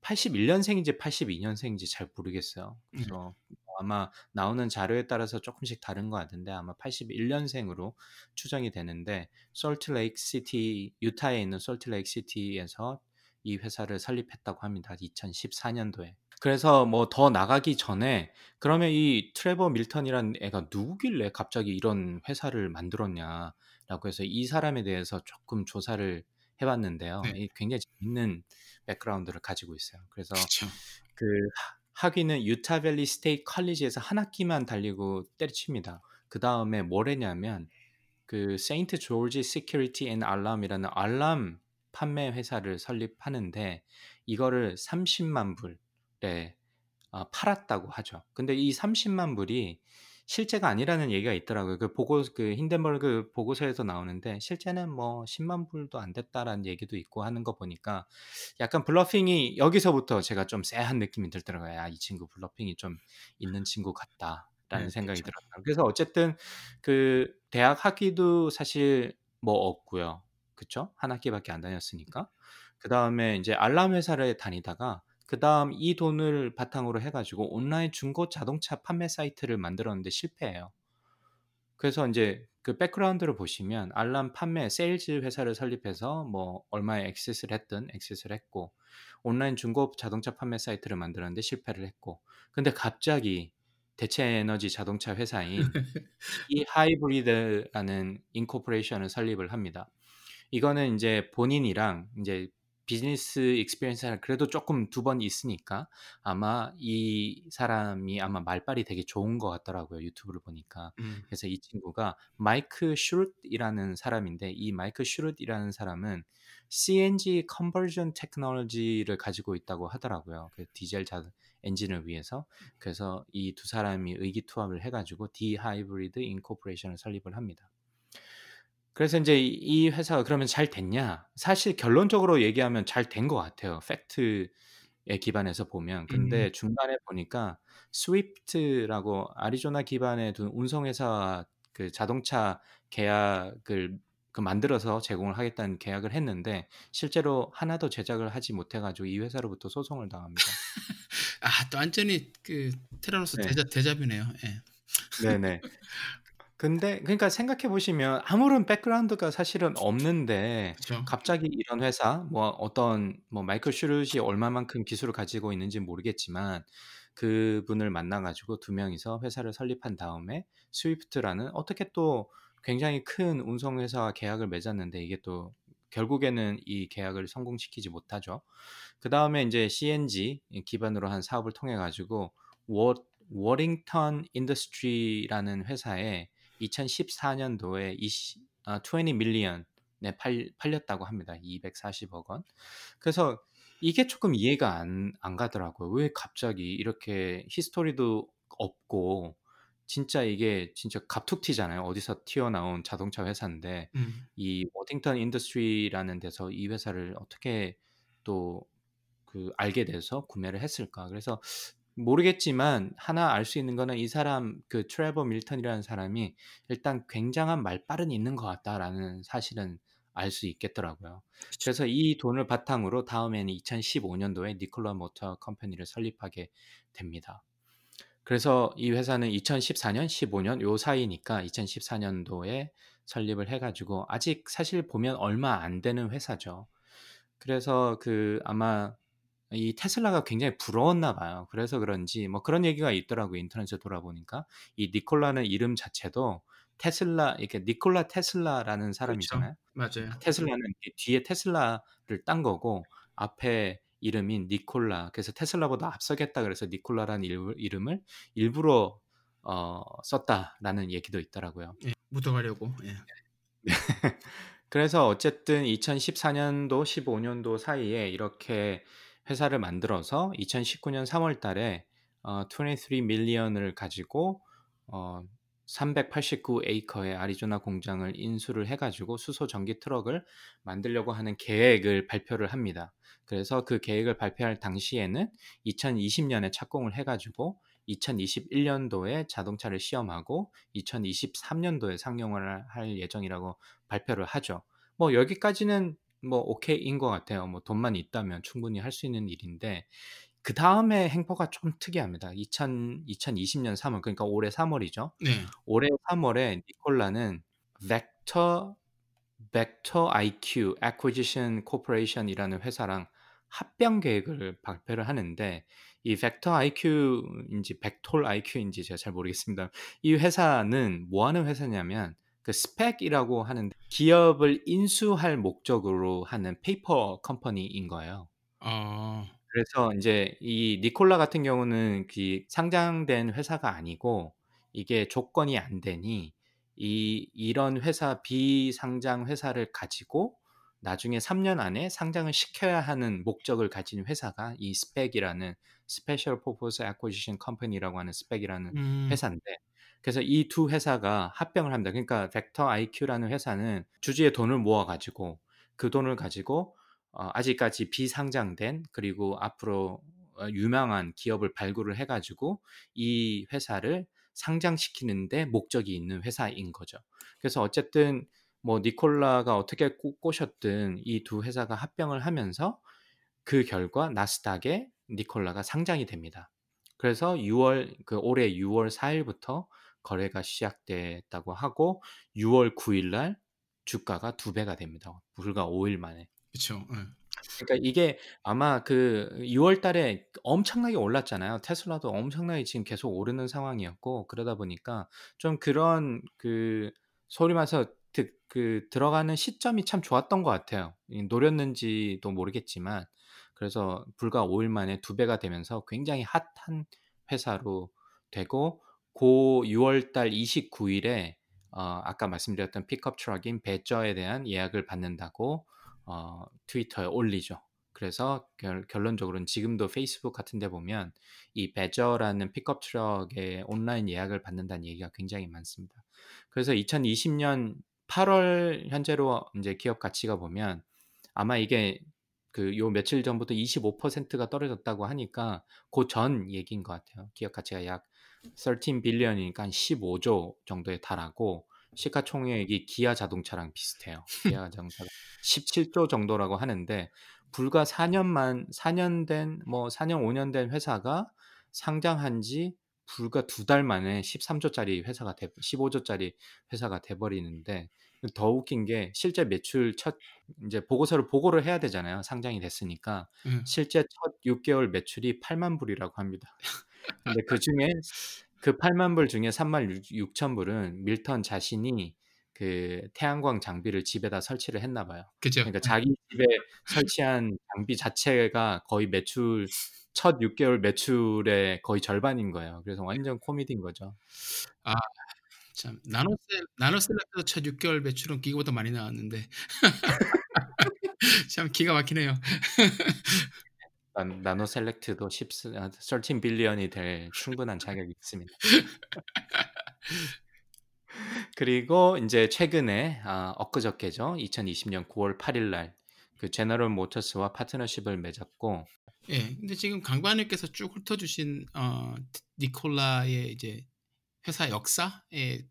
81년생인지 82년생인지 잘 모르겠어요. 음. 그래서 아마 나오는 자료에 따라서 조금씩 다른 것 같은데 아마 81년생으로 추정이 되는데 솔트레이크 시티 유타에 있는 솔트레이크 시티에서 이 회사를 설립했다고 합니다. 2014년도에. 그래서 뭐 더 나가기 전에 그러면 이 트레버 밀턴이라는 애가 누구길래 갑자기 이런 회사를 만들었냐라고 해서 이 사람에 대해서 조금 조사를 해봤는데요. 네. 이 굉장히 재밌는 백그라운드를 가지고 있어요. 그래서 그렇죠. 그 하- 학위는 유타밸리 스테이트 컬리지에서 한 학기만 달리고 때려칩니다. 그 다음에 뭘 했냐면 그 세인트 조지 시큐리티 앤 알람이라는 알람 판매 회사를 설립하는데 이거를 30만 불 에 어, 팔았다고 하죠. 근데 이 30만 불이 실제가 아니라는 얘기가 있더라고요. 그 보고 그 힌덴버그 보고서에서 나오는데 실제는 뭐 10만 불도 안 됐다라는 얘기도 있고 하는 거 보니까 약간 bluffing이 여기서부터 제가 좀 쎄한 느낌이 들더라고요. 야, 이 친구 bluffing이 좀 있는 친구 같다라는 네, 생각이 그렇죠. 들었어요. 그래서 어쨌든 그 대학 학위도 사실 뭐 없고요. 그쵸? 한 학기밖에 안 다녔으니까. 그 다음에 이제 알람 회사를 다니다가 그 다음 이 돈을 바탕으로 해가지고 온라인 중고 자동차 판매 사이트를 만들었는데 실패해요. 그래서 이제 그 백그라운드를 보시면 알람 판매 세일즈 회사를 설립해서 뭐 얼마에 exit를 했든 exit를 했고 온라인 중고 자동차 판매 사이트를 만들었는데 실패를 했고 근데 갑자기 대체 에너지 자동차 회사인 [LAUGHS] 디하이브리드라는 Incorporation을 설립을 합니다. 이거는 이제 본인이랑 이제 business experience가 그래도 조금 두 번 있으니까 아마 이 사람이 아마 말빨이 되게 좋은 것 같더라고요. 유튜브를 보니까. 음. 그래서 이 친구가 마이크 슈룻이라는 사람인데 이 마이크 슈룻이라는 사람은 CNG conversion technology를 가지고 있다고 하더라고요. 그 디젤 자 엔진을 위해서. 그래서 이 두 사람이 의기투합을 해가지고 디하이브리드 Incorporation을 설립을 합니다. 그래서 이제 이- 이 회사가 그러면 잘 됐냐? 사실 결론적으로 얘기하면 잘 된 것 같아요. 팩트에 기반해서 보면. 근데 중간에 보니까 스위프트라고 아리조나 기반의 두 운송 회사 그 자동차 계약을 그 만들어서 제공을 하겠다는 계약을 했는데 실제로 하나도 제작을 하지 못해 가지고 이 회사로부터 소송을 당합니다. [LAUGHS] 아, 또 완전히 그 테라노스 네. 대자 대자뷰네요. 예. 네 네. 근데 그러니까 생각해 보시면 아무런 백그라운드가 사실은 없는데 그렇죠. 갑자기 이런 회사 뭐 어떤 뭐 마이클 슈룻이 얼마만큼 기술을 가지고 있는지 모르겠지만 그분을 만나 가지고 두 명이서 회사를 설립한 다음에 스위프트라는 어떻게 또 굉장히 큰 운송 회사와 계약을 맺었는데 이게 또 결국에는 이 계약을 성공시키지 못하죠. 그다음에 이제 CNG 기반으로 한 사업을 통해 가지고 워 워링턴 인더스트리라는 회사에 2014년도에 20, 아, 20 million에 팔, 팔렸다고 합니다. 240억 원. 그래서 이게 조금 이해가 안, 안 가더라고요. 왜 갑자기 이렇게 history도 없고 진짜 이게 진짜 갑툭튀잖아요. 어디서 튀어나온 자동차 회사인데 음. 이 워싱턴 인더스트리라는 데서 이 회사를 어떻게 또 그 알게 돼서 구매를 했을까? 그래서 모르겠지만 하나 알 수 있는 거는 이 사람 그 트레버 밀턴이라는 사람이 일단 굉장한 말빨은 있는 것 같다라는 사실은 알 수 있겠더라고요. 그래서 이 돈을 바탕으로 다음에는 2015년도에 니콜라 모터 컴퍼니를 설립하게 됩니다. 그래서 이 회사는 2014년, 15년 요 사이니까 2014년도에 설립을 해가지고 아직 사실 보면 얼마 안 되는 회사죠. 그래서 그 아마 이 테슬라가 굉장히 부러웠나 봐요. 그래서 그런지 뭐 그런 얘기가 있더라고요. 인터넷에 돌아보니까 이 니콜라는 이름 자체도 테슬라 이렇게 니콜라 테슬라라는 사람이잖아요. 그렇죠. 맞아요. 테슬라는 뒤에 테슬라를 딴 거고 앞에 이름인 니콜라 그래서 테슬라보다 앞서겠다 그래서 니콜라라는 일, 이름을 일부러 어, 썼다라는 얘기도 있더라고요. 예, 묻어가려고. 예. [LAUGHS] 그래서 어쨌든 2014년도 15년도 사이에 이렇게 회사를 만들어서 2019년 3월 달에 어, 23 밀리언을 가지고 어, 389에이커의 아리조나 공장을 인수를 해가지고 수소 전기 트럭을 만들려고 하는 계획을 발표를 합니다. 그래서 그 계획을 발표할 당시에는 2020년에 착공을 해가지고 2021년도에 자동차를 시험하고 2023년도에 상용을 할 예정이라고 발표를 하죠. 뭐 여기까지는 뭐 오케이인 것 같아요. 뭐 돈만 있다면 충분히 할 수 있는 일인데 그 다음에 행보가 좀 특이합니다. 2000, 2020년 3월 그러니까 올해 3월이죠. 네. 올해 3월에 니콜라는 벡터 벡터 IQ Acquisition Corporation이라는 회사랑 합병 계획을 발표를 하는데 이 벡터 IQ인지 벡톨 IQ인지 제가 잘 모르겠습니다. 이 회사는 뭐 하는 회사냐면 그 SPAC이라고 하는 기업을 인수할 목적으로 하는 페이퍼 컴퍼니인 거예요. 어. 그래서 이제 이 니콜라 같은 경우는 그 상장된 회사가 아니고 이게 조건이 안 되니 이 이런 회사 비상장 회사를 가지고 나중에 3년 안에 상장을 시켜야 하는 목적을 가진 회사가 이 SPAC이라는 Special Purpose Acquisition Company라고 하는 SPAC이라는 음. 회사인데 그래서 이 두 회사가 합병을 합니다. 그러니까 벡터 IQ라는 회사는 주주의 돈을 모아 가지고 그 돈을 가지고 어, 아직까지 비상장된 그리고 앞으로 어, 유명한 기업을 발굴을 해 가지고 이 회사를 상장시키는데 목적이 있는 회사인 거죠. 그래서 어쨌든 뭐 니콜라가 어떻게 꼬, 꼬셨든 이 두 회사가 합병을 하면서 그 결과 나스닥에 니콜라가 상장이 됩니다. 그래서 6월 그 올해 6월 4일부터 거래가 시작됐다고 하고 6월 9일 날 주가가 두 배가 됩니다. 불과 5일 만에. 그렇죠. 그러니까 이게 아마 그 6월 달에 엄청나게 올랐잖아요. 테슬라도 엄청나게 지금 계속 오르는 상황이었고 그러다 보니까 좀 그런 그 소리 마서 그, 그 들어가는 시점이 참 좋았던 것 같아요. 노렸는지도 모르겠지만 그래서 불과 5일 만에 두 배가 되면서 굉장히 핫한 회사로 되고 고 6월 달 29일에 어, 아까 말씀드렸던 픽업 트럭인 배저에 대한 예약을 받는다고 어, 트위터에 올리죠. 그래서 결, 결론적으로는 지금도 페이스북 같은 데 보면 이 배저라는 픽업 트럭의 온라인 예약을 받는다는 얘기가 굉장히 많습니다. 그래서 2020년 8월 현재로 이제 기업 가치가 보면 아마 이게 그 요 며칠 전부터 25%가 떨어졌다고 하니까 그 전 얘기인 것 같아요. 기업 가치가 약 13 빌리언이니까 한 15조 정도에 달하고 시가총액이 기아 자동차랑 비슷해요. 기아 [LAUGHS] 자동차가 17조 정도라고 하는데 불과 4년만 4년 된 뭐 4년 5년 된 회사가 상장한 지 불과 두 달 만에 13조짜리 회사가 돼 15조짜리 회사가 돼 버리는데 더 웃긴 게 실제 매출 첫 이제 보고서를 보고를 해야 되잖아요. 상장이 됐으니까. 음. 실제 첫 6개월 매출이 8만 불이라고 합니다. 근데 그 중에 그 8만 불 중에 3만 6천 불은 밀턴 자신이 그 태양광 장비를 집에다 설치를 했나 봐요. 그죠. 그러니까 자기 집에 설치한 장비 자체가 거의 매출 첫 6개월 매출의 거의 절반인 거예요. 그래서 완전 코미디인 거죠. 아, 참 나노셀 나노셀렉터 첫 6개월 매출은 기가보다 많이 나왔는데 [LAUGHS] 참 기가 막히네요. 난, NanoCellect도 10, 13 billion이 될 충분한 자격이 있습니다. 그리고 인제 최근에 아 엊그저께죠. 2020년 9월 8일 날그 제너럴 모터스와 파트너십을 맺었고 예. 근데 지금 강관님께서 쭉 훑어 주신 어 니콜라의 이제 회사 역사의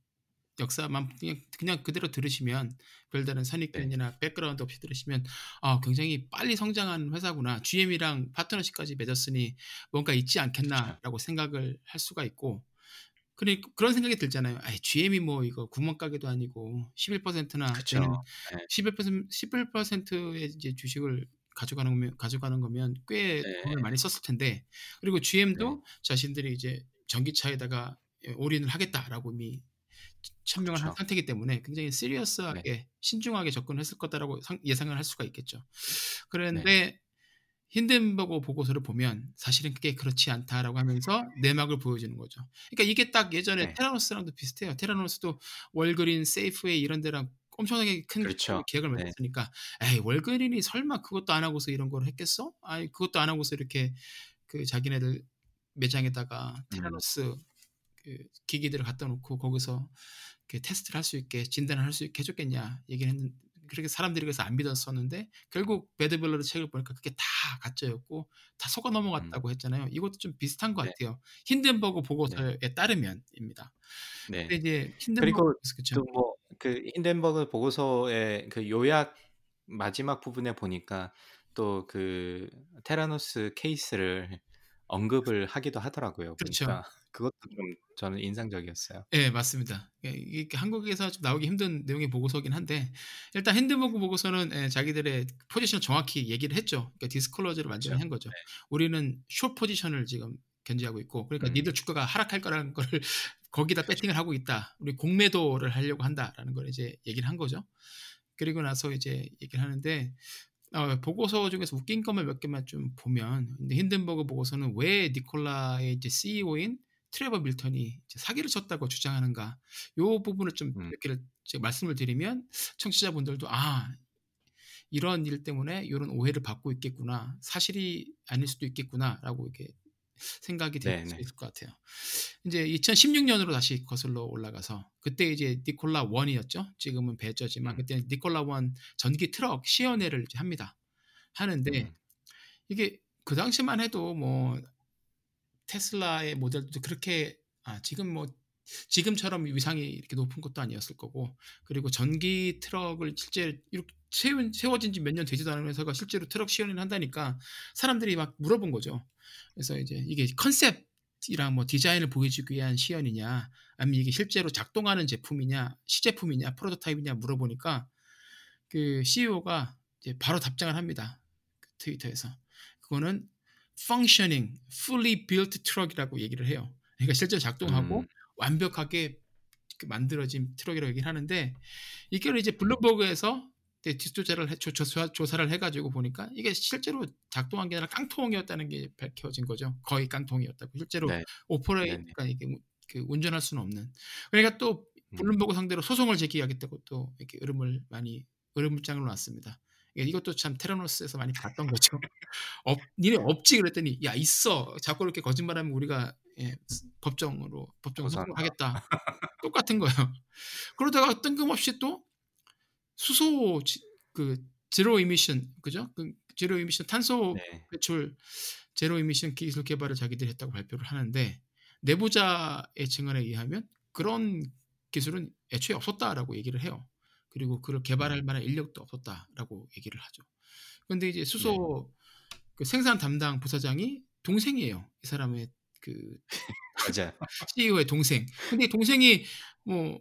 역사만 그냥, 그냥 그대로 들으시면 별다른 네. 선입견이나 백그라운드 없이 들으시면 아 굉장히 빨리 성장한 회사구나. GM이랑 파트너십까지 맺었으니 뭔가 있지. 않겠나라고 생각을 할 수가 있고 그리 그런 생각이 들잖아요. 아이 GM이 뭐 이거 구멍가게도 아니고 11%나 그쵸. 되는 네. 11% 11%의 이제 주식을 가져가는 거면 가져가는 거면 꽤 네. 돈을 많이 썼을 텐데 그리고 GM도 네. 자신들이 이제 전기차에다가 예 올인을 하겠다라고 이미 천명을 한 그쵸. 상태이기 때문에 굉장히 시리어스하게 네. 신중하게 접근했을 거다라고 상 예상을 할 수가 있겠죠. 네. 그런데 힌덴버그 보고서를 보면 사실은 그게 그렇지 않다라고 하면서 내막을 보여주는 거죠. 그러니까 이게 딱 예전에 네. 테라노스랑도 비슷해요. 테라노스도 월그린, 세이프웨이 이런 데랑 엄청나게 큰 그렇죠. 계약을 네. 맺었으니까 에이 월그린이 설마 그것도 안 하고서 이런 걸 했겠어? 아니 그것도 안 하고서 이렇게 그 자기네들 매장에다가 음. 테라노스 그 기기들을 갖다 놓고 거기서 이렇게 테스트를 할 수 있게 진단을 할 수 있게 해줬겠냐 얘기를 했는데 그렇게 사람들이 그래서 안 믿었었는데 결국 배드벨러드 책을 보니까 그게 다 가짜였고 다 속아 넘어갔다고 했잖아요. 이것도 좀 비슷한 것 음. 네. 같아요. 힌덴버그 보고서에 따르면입니다. 네. 근데 이제 그리고 힌덴버그 그쵸. 또뭐그 힌덴버그 보고서의 그 요약 마지막 부분에 보니까 또 그 테라노스 케이스를 언급을 하기도 하더라고요. 그렇죠. 보니까 그것도 좀 저는 인상적이었어요. 예, 맞습니다. 예, 이게 한국에서 좀 나오기 힘든 내용의 보고서긴 한데 일단 힌덴버그 보고서는 예, 자기들의 포지션을 정확히 얘기를 했죠. 그러니까 디스클로저를 완전히 그쵸. 한 거죠. 네. 우리는 숏 포지션을 지금 견지하고 있고 그러니까 음. 니들 주가가 하락할 거라는 [LAUGHS] 거를 거기다 배팅을 하고 있다. 우리 공매도를 하려고 한다라는 걸 이제 얘기를 한 거죠. 그리고 나서 이제 얘기를 하는데 어, 보고서 중에서 웃긴 것만 몇 개만 좀 보면 근데 힌덴버그 보고서는 왜 니콜라의 이제 CEO인 트레버 밀턴이 사기를 쳤다고 주장하는가 요 부분을 좀 음. 몇 개를 제가 말씀을 드리면 청취자분들도 아 이런 일 때문에 이런 오해를 받고 있겠구나 사실이 아닐 수도 있겠구나라고 이렇게 생각이 될 수. 있을 것 같아요. 이제 2016년으로 다시 거슬러 올라가서 그때 이제 니콜라 원이었죠. 지금은 배저지만 음. 그때 니콜라 원 전기 트럭 시연회를 이제 합니다. 하는데 음. 이게 그 당시만 해도 뭐 테슬라의 모델도 그렇게 아 지금 뭐 지금처럼 위상이 이렇게 높은 것도 아니었을 거고 그리고 전기 트럭을 실제 이렇게 세운, 세워진 지 몇 년 되지도 않은 회사가 실제로 트럭 시연을 한다니까 사람들이 막 물어본 거죠. 그래서 이제 이게 컨셉이랑 뭐 디자인을 보여주기 위한 시연이냐 아니면 이게 실제로 작동하는 제품이냐 시제품이냐 프로토타입이냐 물어보니까 그 CEO가 이제 바로 답장을 합니다. 그 트위터에서 그거는 functioning, fully built truck이라고 얘기를 해요. 그러니까 실제로 작동하고 음. 완벽하게 그 만들어진 트럭이라고 얘기를 하는데 이걸 이제 블룸버그에서 뒷조사를 해, 조, 조사, 조사 를 해가지고 보니까 이게 실제로 작동한 게 아니라 깡통이었다는 게 밝혀진 거죠. 거의 깡통이었다고. 실제로 네. operate 네네. 그러니까 이게 우- 그 운전할 수는 없는. 그러니까 또 음. 블룸버그 상대로 소송을 제기하겠다고 또 이렇게 으름을 많이 으름장을 놨습니다. 예, 이것도 참 테라노스에서 많이 봤던 거죠. [LAUGHS] 없, 니네 없지 그랬더니 야 있어. 자꾸 이렇게 거짓말하면 우리가 예, 법정으로 법정. 소송하겠다. 똑같은 거예요. 그러다가 뜬금없이 또 수소 지- 그 제로 이미션 그죠? 그 제로 이미션 탄소 네. 배출 제로 이미션 기술 개발을 자기들이 했다고 발표를 하는데 내부자의 증언에 의하면 그런 기술은 애초에 없었다라고 얘기를 해요. 그리고 그걸 개발할 음. 만한 인력도 없었다라고 얘기를 하죠. 근데 이제 네. 수소 그 생산 담당 부사장이 동생이에요. 이 사람의 그 [LAUGHS] 맞아요. [LAUGHS] CEO의 동생. 근데 동생이 뭐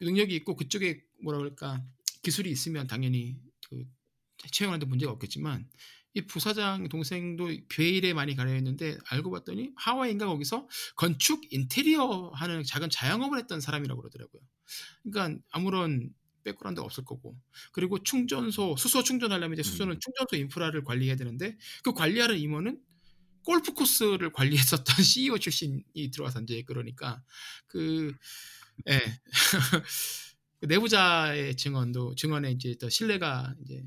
능력이 있고 그쪽에 뭐라 그럴까 기술이 있으면 당연히 그 채용하는데 문제가 없겠지만 이 부사장 동생도 베일에 많이 가려 있는데 알고 봤더니 하와이인가 거기서 건축 인테리어 하는 작은 자영업을 했던 사람이라고 그러더라고요. 그러니까 아무런 백그라운드가 없을 거고 그리고 충전소 수소 충전하려면 이제 수소는 음. 충전소 인프라를 관리해야 되는데 그 관리하는 임원은 골프 코스를 관리했었던 [LAUGHS] CEO 출신이 들어와서 이제 그러니까 그 예. 그 내부자의 증언도 증언에 이제 더 신뢰가 이제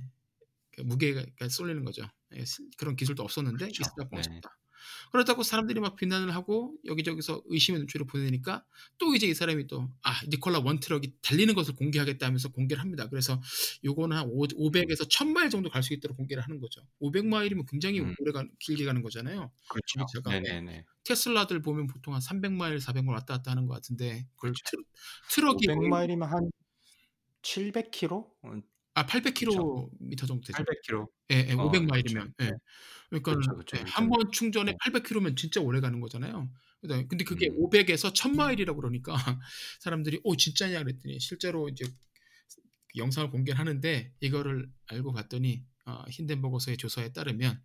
그 무게가 쏠리는 거죠. 예, 시- 그런 기술도 없었는데 그렇죠. 있었다고 네. 그렇다고 사람들이 막 비난을 하고 여기저기서 의심의 눈초리를 보내니까 또 이제 이 사람이 또 아 니콜라 원트럭이 달리는 것을 공개하겠다 하면서 공개를 합니다. 그래서 요거는 한 500에서 1000마일 정도 갈 수 있도록 공개를 하는 거죠. 500마일이면 굉장히 음. 오래 가, 길게 가는 거잖아요. 그렇죠. 제가 네네네. 테슬라들 보면 보통 한 300마일, 400마일 왔다 갔다 하는 것 같은데 그렇죠. 트, 럭이 500마일이면 한 700km? 어, 아 800km 정도 되죠. 800km. 예, 예, 어, 500마일이면. 그렇죠. 예. 그러니까 그렇죠, 그렇죠. 예, 한번 충전에 네. 800km면 진짜 오래 가는 거잖아요. 그다- 근데 그게 음. 500에서 1000마일이라고 그러니까 [LAUGHS] 사람들이 오 진짜냐 그랬더니 실제로 이제 영상을 공개를 하는데 이거를 알고 봤더니 어, 힌덴버거서의 조사에 따르면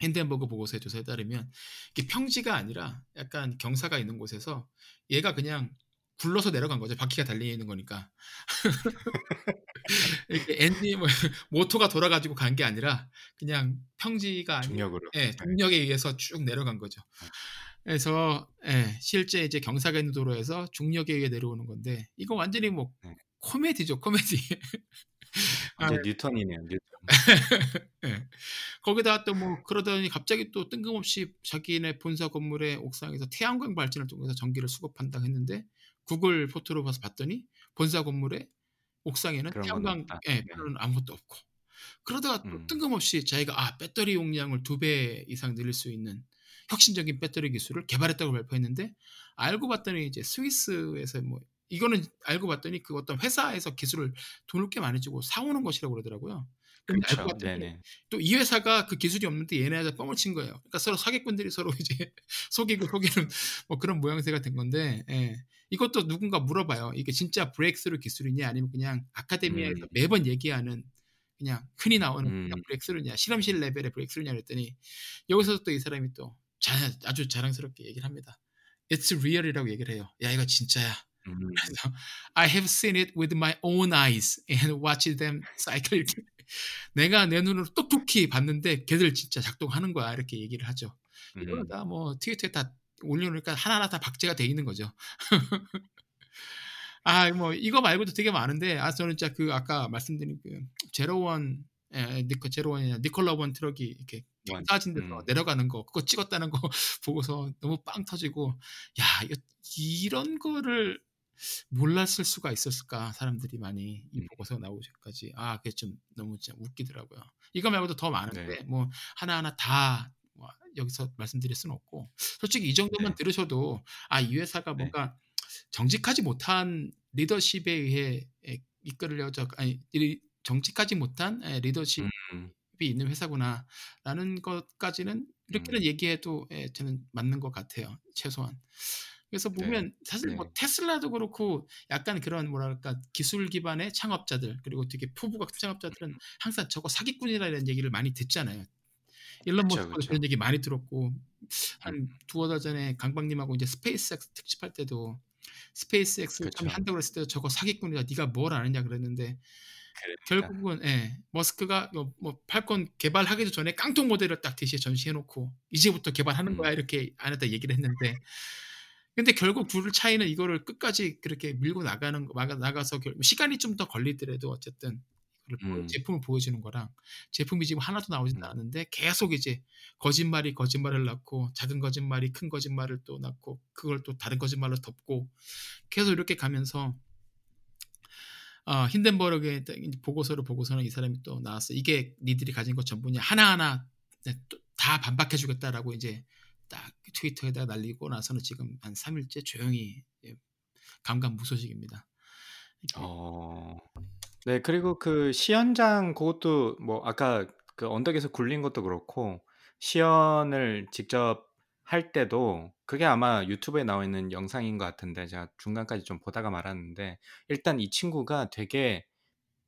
힌덴버그 보고서의 조사에 따르면 이게 평지가 아니라 약간 경사가 있는 곳에서 얘가 그냥 굴러서 내려간 거죠. 바퀴가 달려 있는 거니까. [LAUGHS] 이렇게 엔진 뭐, [LAUGHS] 모터가 돌아가지고 간 게 아니라 그냥 평지가 아니라 중력으로. 예, 중력에 의해서 쭉 내려간 거죠. 그래서 예, 실제 이제 경사가 도로에서 중력에 의해 내려오는 건데 이거 완전히 뭐 네. 코미디죠, 코미디. [LAUGHS] 아, 이제 뉴턴이네요. 뉴턴. 예. 거기다가 또뭐 그러더니 갑자기 또 뜬금없이 자기네 본사 건물의 옥상에서 태양광 발전을 통해서 전기를 수급한다 했는데 구글 포토로 봐서 봤더니 본사 건물의 옥상에는 그런 건 태양광. 예, 네. 별로는 아무것도 없고 그러다가 또 음. 뜬금없이 자기가 아 배터리 용량을 두 배 이상 늘릴 수 있는 혁신적인 배터리 기술을 개발했다고 발표했는데 알고 봤더니 이제 스위스에서 뭐 이거는 알고 봤더니 그 어떤 회사에서 기술을 돈을 꽤 많이 주고 사오는 것이라고 그러더라고요. 그렇죠. 봤더니 네네. 또이 회사가 그 기술이 없는데 얘네가 뻥을 친 거예요. 그러니까 서로 사기꾼들이 서로 [LAUGHS] 이제 속이고 속이는 뭐 그런 모양새가 된 건데 예. 이것도 누군가 물어봐요. 이게 진짜 브레이크스루 기술이냐 아니면 그냥 아카데미아에서 음. 매번 얘기하는 그냥 흔히 나오는 음. 그냥 브레이크스루냐 실험실 레벨의 브레이크스루냐 그랬더니 여기서 또 이 사람이 또 자, 아주 자랑스럽게 얘기를 합니다. It's real이라고 얘기를 해요. 야 이거 진짜야. 음. 그래서 I have seen it with my own eyes and watched them cycle. 이렇게. 내가 내 눈으로 똑똑히 봤는데 걔들 진짜 작동하는 거야 이렇게 얘기를 하죠. 음. 이거는 다뭐 트위터에 다 올려놓으니까 하나하나 다 박제가 돼 있는 거죠. [LAUGHS] 아, 뭐 이거 말고도 되게 많은데 아 저는 진짜 그 아까 말씀드린 그 제로원 에, 니코 제로원이나 니콜라 원 트럭이 이렇게 원. 사진 데서 음. 내려가는 거 그거 찍었다는 거 [LAUGHS] 보고서 너무 빵 터지고 야 이거 이런 거를 몰랐을 수가 있었을까 사람들이 많이 이 음. 보고서 나오기까지 아 그게 좀 너무 진짜 웃기더라고요. 이거 말고도 더 많은데 네. 뭐 하나하나 다뭐 여기서 말씀드릴 수는 없고 솔직히 이 정도만 네. 들으셔도 아 이 회사가 네. 뭔가 정직하지 못한 리더십에 의해 에, 이끌려져 아니 이- 정직하지 못한 에, 리더십이 음. 있는 회사구나라는 것까지는 이렇게는 음. 얘기해도 예, 저는 맞는 것 같아요 최소한. 그래서 네. 보면 사실 뭐 네. 테슬라도 그렇고 약간 그런 뭐랄까 기술 기반의 창업자들 그리고 되게 같은 창업자들은 항상 저거 사기꾼이라는 얘기를 많이 듣잖아요. 일론 그쵸. 그런 얘기 많이 들었고 음. 한 두어 달 전에 강박님하고 이제 스페이스X 특집할 때도 스페이스X 처음에 그쵸. 한다고 그랬을 때 저거 사기꾼이다 네가 뭘 아느냐 그랬는데 그러니까. 결국은 예, 머스크가 뭐, 뭐 팔콘 개발하기도 전에 깡통 모델을 딱 대시에 전시해놓고 이제부터 개발하는 음. 거야 이렇게 안에다 얘기를 했는데 근데 결국 둘 차이는 이거를 끝까지 그렇게 밀고 나가는 거 나가- 나가서 결- 시간이 좀 더 걸리더라도 어쨌든 음. 제품을 보여주는 거랑 제품이 지금 하나도 나오진 음. 않았는데 계속 이제 거짓말이 거짓말을 낳고 작은 거짓말이 큰 거짓말을 또 낳고 그걸 또 다른 거짓말로 덮고 계속 이렇게 가면서 어, 힌덴버그의 보고서를 보고서는 이 사람이 또 나왔어. 이게 니들이 가진 것 전부냐. 하나하나 네, 또다 반박해 주겠다라고 이제 딱 트위터에다 날리고 나서는 지금 한 3일째 조용히 예, 감감무소식입니다. 어. 네, 그리고 그 시연장 그것도 뭐 아까 그 언덕에서 굴린 것도 그렇고 시연을 직접 할 때도 그게 아마 유튜브에 나와 있는 영상인 것 같은데 제가 중간까지 좀 보다가 말았는데 일단 이 친구가 되게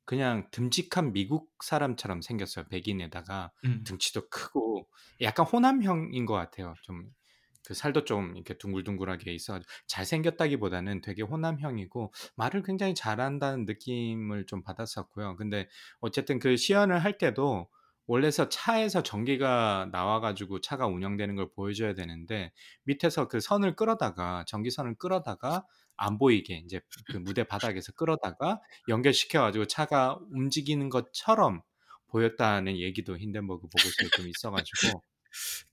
그냥 듬직한 미국 사람처럼 생겼어요. 백인에다가 음, 등치도 크고 약간 호남형인 것 같아요. 좀 그 살도 좀 이렇게 둥글둥글하게 있어 잘생겼다기보다는 되게 호남형이고 말을 굉장히 잘한다는 느낌을 좀 받았었고요. 근데 어쨌든 그 시연을 할 때도 원래서 차에서 전기가 나와가지고 차가 운영되는 걸 보여줘야 되는데 밑에서 그 선을 끌어다가 전기선을 끌어다가 안 보이게 이제 그 무대 바닥에서 끌어다가 연결시켜가지고 차가 움직이는 것처럼 보였다는 얘기도 힌덴버그 보고서에 좀 있어가지고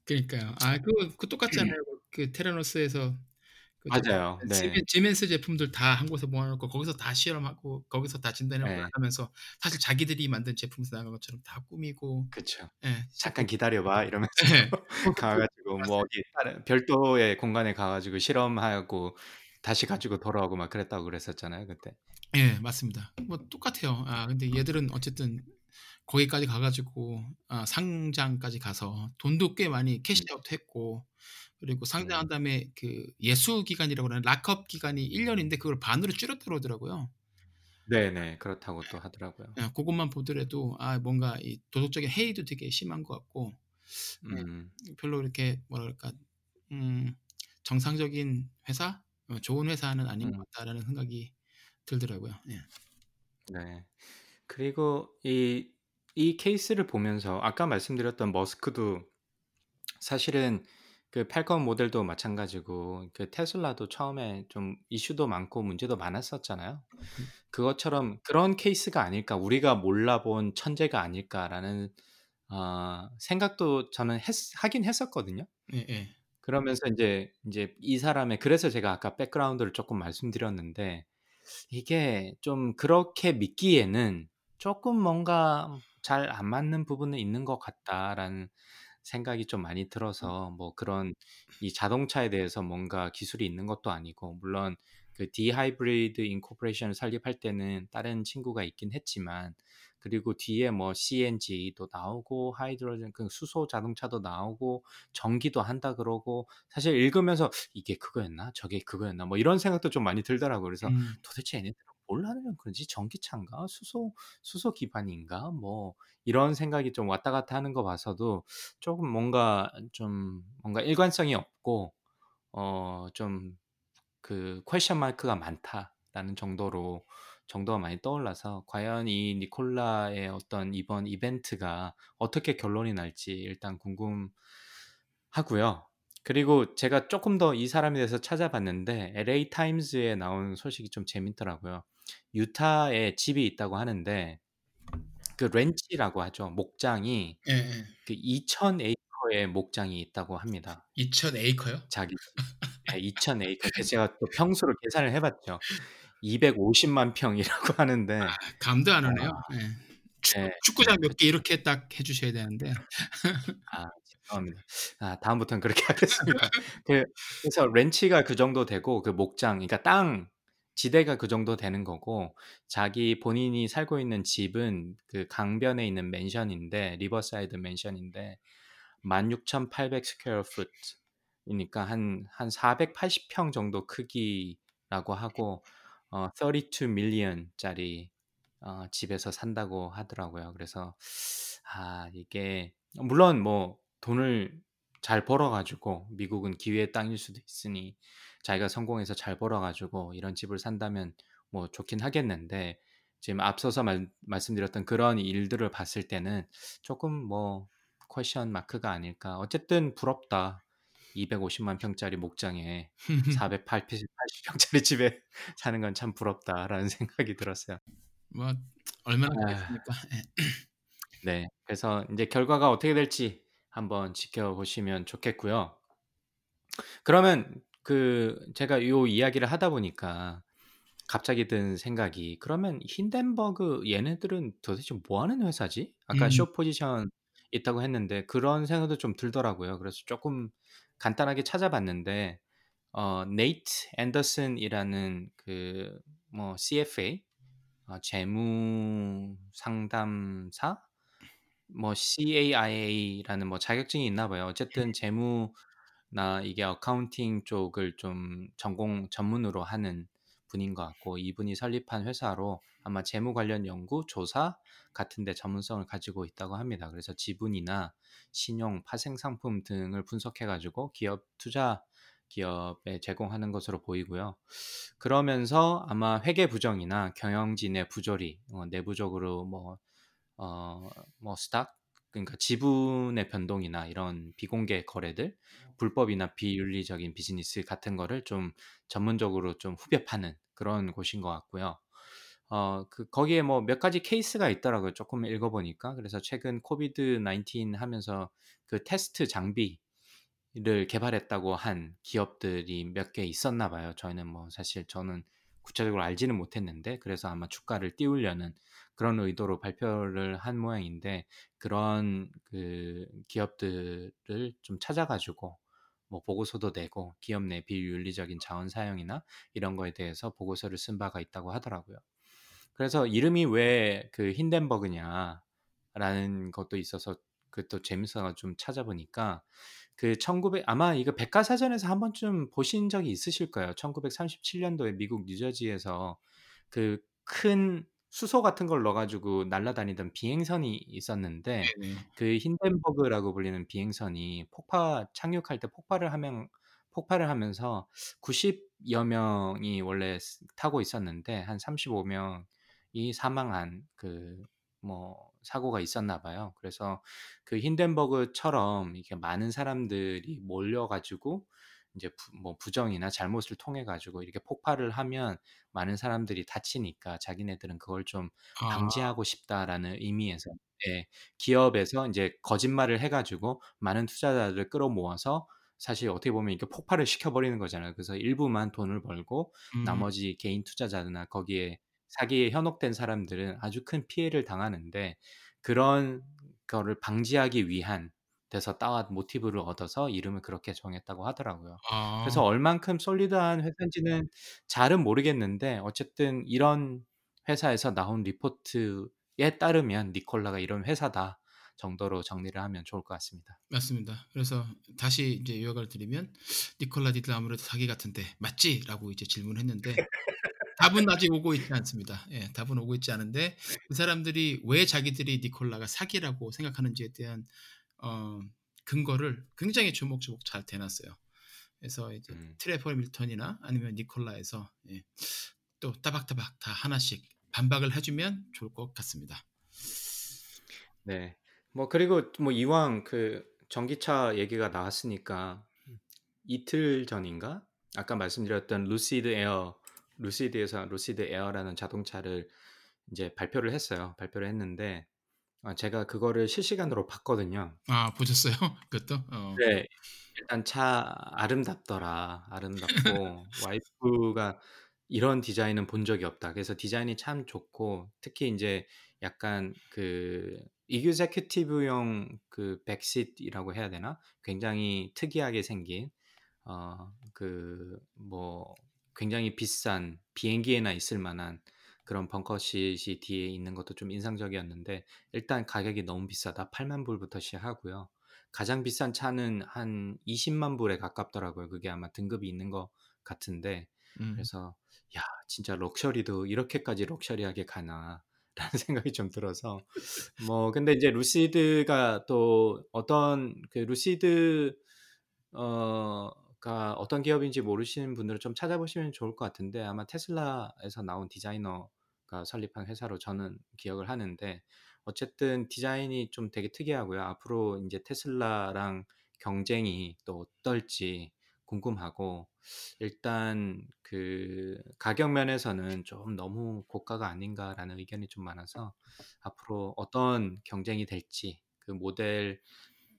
그러니까요. 아 그 그 똑같잖아요. 그 테라노스에서 그저 맞아요. 시멘 네. 시멘스 제품들 다 한 곳에 모아 놓고 거기서 다 실험하고 거기서 다 진단하고 예. 나가면서 사실 자기들이 만든 제품에서 나간 것처럼 다 꾸미고 그쵸. 예. "잠깐 기다려 봐." 이러면서 예. [LAUGHS] 가 가지고 뭐. 어디 다른 별도의 공간에 가 가지고 실험하고 다시 가지고 돌아오고 막 그랬다고 그랬었잖아요, 그때. 예 맞습니다. 뭐 똑같아요. 아 근데 얘들은 어쨌든 거기까지 가 가지고 아 상장까지 가서 돈도 꽤 많이 음. 캐시아웃도 했고 그리고 상장한 음. 다음에 그 예수 기간이라고 그러나 락업 기간이 1 년인데 그걸 반으로 줄였다 그러더라고요. 네네. 그렇다고 또 하더라고요. 예 고것만 보더라도 아 뭔가 이 도덕적인 해이도 되게 심한 것 같고 예 음. 별로 이렇게 그럴까 음 '정상적인 회사? 어 좋은 회사는 아닌 음. 것 같다.'라는 생각이 들더라고요. 예. 네. 그리고 이 이 케이스를 보면서 아까 말씀드렸던 머스크도 사실은 그 팔건 모델도 마찬가지고 그 테슬라도 처음에 좀 이슈도 많고 문제도 많았었잖아요. 음. 그것처럼 '그런 케이스가 아닐까. 우리가 몰라본 천재가 아닐까.'라는 어 생각도 저는 했 하긴 했었거든요. 예 예. 그러면서 인제 인제 이 사람의 그래서 제가 아까 백그라운드를 쪼끔 말씀드렸는데 이게 좀 그렇게 믿기에는 '쪼끔 뭔가 잘 안 맞는 부분은 있는 것 같다.'라는 생각이 좀 많이 들어서 뭐 그런 이 자동차에 대해서 뭔가 기술이 있는 것도 아니고 물론 그 dHybrid Incorporation을 설립할 때는 다른 친구가 있긴 했지만 그리고 뒤에 뭐 CNG도 나오고 hydrogen 그 수소 자동차도 나오고 전기도 한다 그러고 사실 읽으면서 '이게 그거였나? 저게 그거였나?' 뭐 이런 생각도 좀 많이 들더라고요. 그래서 음. '도대체 얘네들은 뭘 하려고 그러지? 전기차인가? 수소 수소 기반인가?' 뭐 이런 생각이 좀 왔다 갔다 하는 거 봐서도 쪼금 뭔가 좀 뭔가 일관성이 없고 어좀그 '퀘스천 마크가 많다.'라는 정도로 정도가 많이 떠올라서 과연 이 니콜라의 어떤 이번 이벤트가 어떻게 결론이 날지 일단 궁금하고요. 그리고 제가 쪼끔 더이 사람에 대해서 찾아봤는데 LA 타임즈에 나온 소식이 좀 재밌더라고요. 유타에 집이 있다고 하는데 그 렌치라고 하죠. 목장이 예 예. 그 2,000 에이커의 목장이 있다고 합니다. 2,000 에이커요? 자기 [LAUGHS] 예2,000 에이커. 제가 또 평수를 계산을 해 봤죠. 2,500,000 평이라고 [LAUGHS] 하는데 아 감도 안아 오네요. 예. 축구 네. 축구장 그몇개 이렇게 딱 해 주셔야 되는데. [LAUGHS] 아 죄송합니다. 아 다음부터는 그렇게 [LAUGHS] 하겠습니다. 그 그래서 ranch가 그 정도 되고 그 목장 그러니까 땅 지대가 그 정도 되는 거고 자기 본인이 살고 있는 집은 그 강변에 있는 맨션인데 riverside mansion인데 16,800 square foot 이니까 한한 480평 정도 크기라고 하고 어 32 million 짜리 어 집에서 산다고 하더라고요. 그래서 아 이게 물론 뭐 돈을 잘 벌어 가지고 미국은 기회의 땅일 수도 있으니 자기가 성공해서 잘 벌어 가지고 이런 집을 산다면 뭐 좋긴 하겠는데 지금 앞서서 말 말씀드렸던 그런 일들을 봤을 때는 쪼끔 뭐 '퀘스천 마크가 아닐까.' 어쨌든 부럽다. 2,500,000 평짜리 목장에 480 80 평짜리 집에 [LAUGHS] 사는 건 참 부럽다라는 [LAUGHS] 생각이 들었어요. 뭐 얼마나 아. 그렇겠습니까. 예. [CLEARS THROAT] 네. 그래서 인제 결과가 어떻게 될지 한번 지켜보시면 좋겠고요. 그러면 그 제가 요 이야기를 하다 보니까 갑자기 든 생각이 그러면 '힌덴버그 얘네들은 도대체 뭐 하는 회사지?' 아까 음. 숏 포지션 있다고 했는데 그런 생각도 좀 들더라고요. 그래서 쪼끔 간단하게 찾아봤는데 어 네이트 앤더슨이라는 그 뭐 CFA 어 재무 상담사 뭐 CAIA라는 뭐 자격증이 있나 봐요. 어쨌든 재무나 이게 어카운팅 쪽을 좀 전공 전문으로 하는 분인 것 같고 이분이 설립한 회사로 아마 재무 관련 연구, 조사 같은 데 전문성을 가지고 있다고 합니다. 그래서 지분이나 신용, 파생 상품 등을 분석해 가지고 기업 투자 기업에 제공하는 것으로 보이고요. 그러면서 아마 회계 부정이나 경영진의 부조리 어 내부적으로 뭐 어 뭐 stock 그러니까 지분의 변동이나 이런 비공개 거래들, 불법이나 비윤리적인 비즈니스 같은 거를 좀 전문적으로 좀 후벼 파는 그런 곳인 것 같고요. 어, 그 거기에 뭐 몇 가지 케이스가 있더라고요. 조금 읽어보니까. 그래서 최근 COVID 19 하면서 그 테스트 장비를 개발했다고 한 기업들이 몇 개 있었나 봐요. 저희는 뭐 사실 저는 구체적으로 알지는 못했는데 그래서 아마 주가를 띄우려는 그런 의도로 발표를 한 모양인데 그런 그 기업들을 좀 찾아가지고 뭐 보고서도 내고 기업 내 비윤리적인 자원 사용이나 이런 거에 대해서 보고서를 쓴 바가 있다고 하더라고요. 그래서 이름이 왜 그 힌덴버그냐라는 것도 있어서 그것도 재밌어서 좀 찾아보니까 그 1900 아마 이거 백과사전에서 한 번쯤 보신 적이 있으실 거예요. 1937년도에 미국 뉴저지에서 그 큰 수소 같은 걸 넣어가지고 날아다니던 비행선이 있었는데. 그 힌덴버그라고 불리는 비행선이 폭파 착륙할 때 폭발을 하면 폭발을 하면서 90여 명이 원래 쓰- 타고 있었는데 한 35명이 사망한 그 뭐 사고가 있었나 봐요. 그래서 그 힌덴버그처럼 이렇게 많은 사람들이 몰려가지고 이제 부, 뭐 부정이나 잘못을 통해 가지고 이렇게 폭발을 하면 많은 사람들이 다치니까 자기네들은 그걸 좀 아, 방지하고 싶다라는 의미에서 예, 기업에서 이제 거짓말을 해가지고 많은 투자자들을 끌어모아서 사실 어떻게 보면 이렇게 폭발을 시켜버리는 거잖아요. 그래서 일부만 돈을 벌고 음, 나머지 개인 투자자나 거기에 사기에 현혹된 사람들은 아주 큰 피해를 당하는데 그런 거를 방지하기 위한 데서 따왔 모티브를 얻어서 이름을 그렇게 정했다고 하더라고요. 아, 그래서 얼만큼 솔리드한 회사인지는 잘은 모르겠는데 어쨌든 이런 회사에서 나온 리포트에 따르면 니콜라가 이런 회사다 정도로 정리를 하면 좋을 것 같습니다. 맞습니다. 그래서 다시 이제 요약을 드리면 니콜라 디들 아무래도 사기 같은데 맞지?라고 이제 질문했는데 답은 아직 오고 있지 않습니다. 예, 답은 오고 있지 않은데 그 사람들이 왜 자기들이 니콜라가 사기라고 생각하는지에 대한 어, 근거를 굉장히 조목조목 잘 대놨어요. 그래서 이제 음. 트레퍼 밀턴이나 아니면 니콜라에서 예, 또 따박따박 다 하나씩 반박을 해주면 좋을 것 같습니다. 네. 뭐 그리고 뭐 이왕 그 전기차 얘기가 나왔으니까 이틀 전인가 아까 말씀드렸던 루시드 에어 루시드에서 루시드 에어라는 자동차를 이제 발표를 했어요. 발표를 했는데 아, 제가 그거를 실시간으로 봤거든요. 아 보셨어요? [LAUGHS] 그것도? 어. 네. 일단 차 아름답더라. 아름답고 [LAUGHS] 와이프가 이런 디자인은 본 적이 없다. 그래서 디자인이 참 좋고 특히 이제 약간 그 executive용 그 back seat이라고 해야 되나? 굉장히 특이하게 생긴 어그뭐 굉장히 비싼 비행기에나 있을 만한 그런 벙커시이 뒤에 있는 것도 좀 인상적이었는데 일단 가격이 너무 비싸다. 8만 불부터 시작하고요. 가장 비싼 차는 한 20만 불에 가깝더라고요. 그게 아마 등급이 있는 것 같은데 음. 그래서 야 진짜 럭셔리도 이렇게까지 럭셔리하게 가나 [LAUGHS] 라는 생각이 좀 들어서 뭐 근데 이제 루시드가 또 어떤 그 루시드 어 가 어떤 기업인지 모르시는 분들은 좀 찾아보시면 좋을 것 같은데 아마 테슬라에서 나온 디자이너가 설립한 회사로 저는 기억을 하는데 어쨌든 디자인이 좀 되게 특이하고요. 앞으로 이제 테슬라랑 경쟁이 또 어떨지 궁금하고 일단 그 가격 면에서는 좀 너무 고가가 아닌가라는 의견이 좀 많아서 앞으로 어떤 경쟁이 될지 그 모델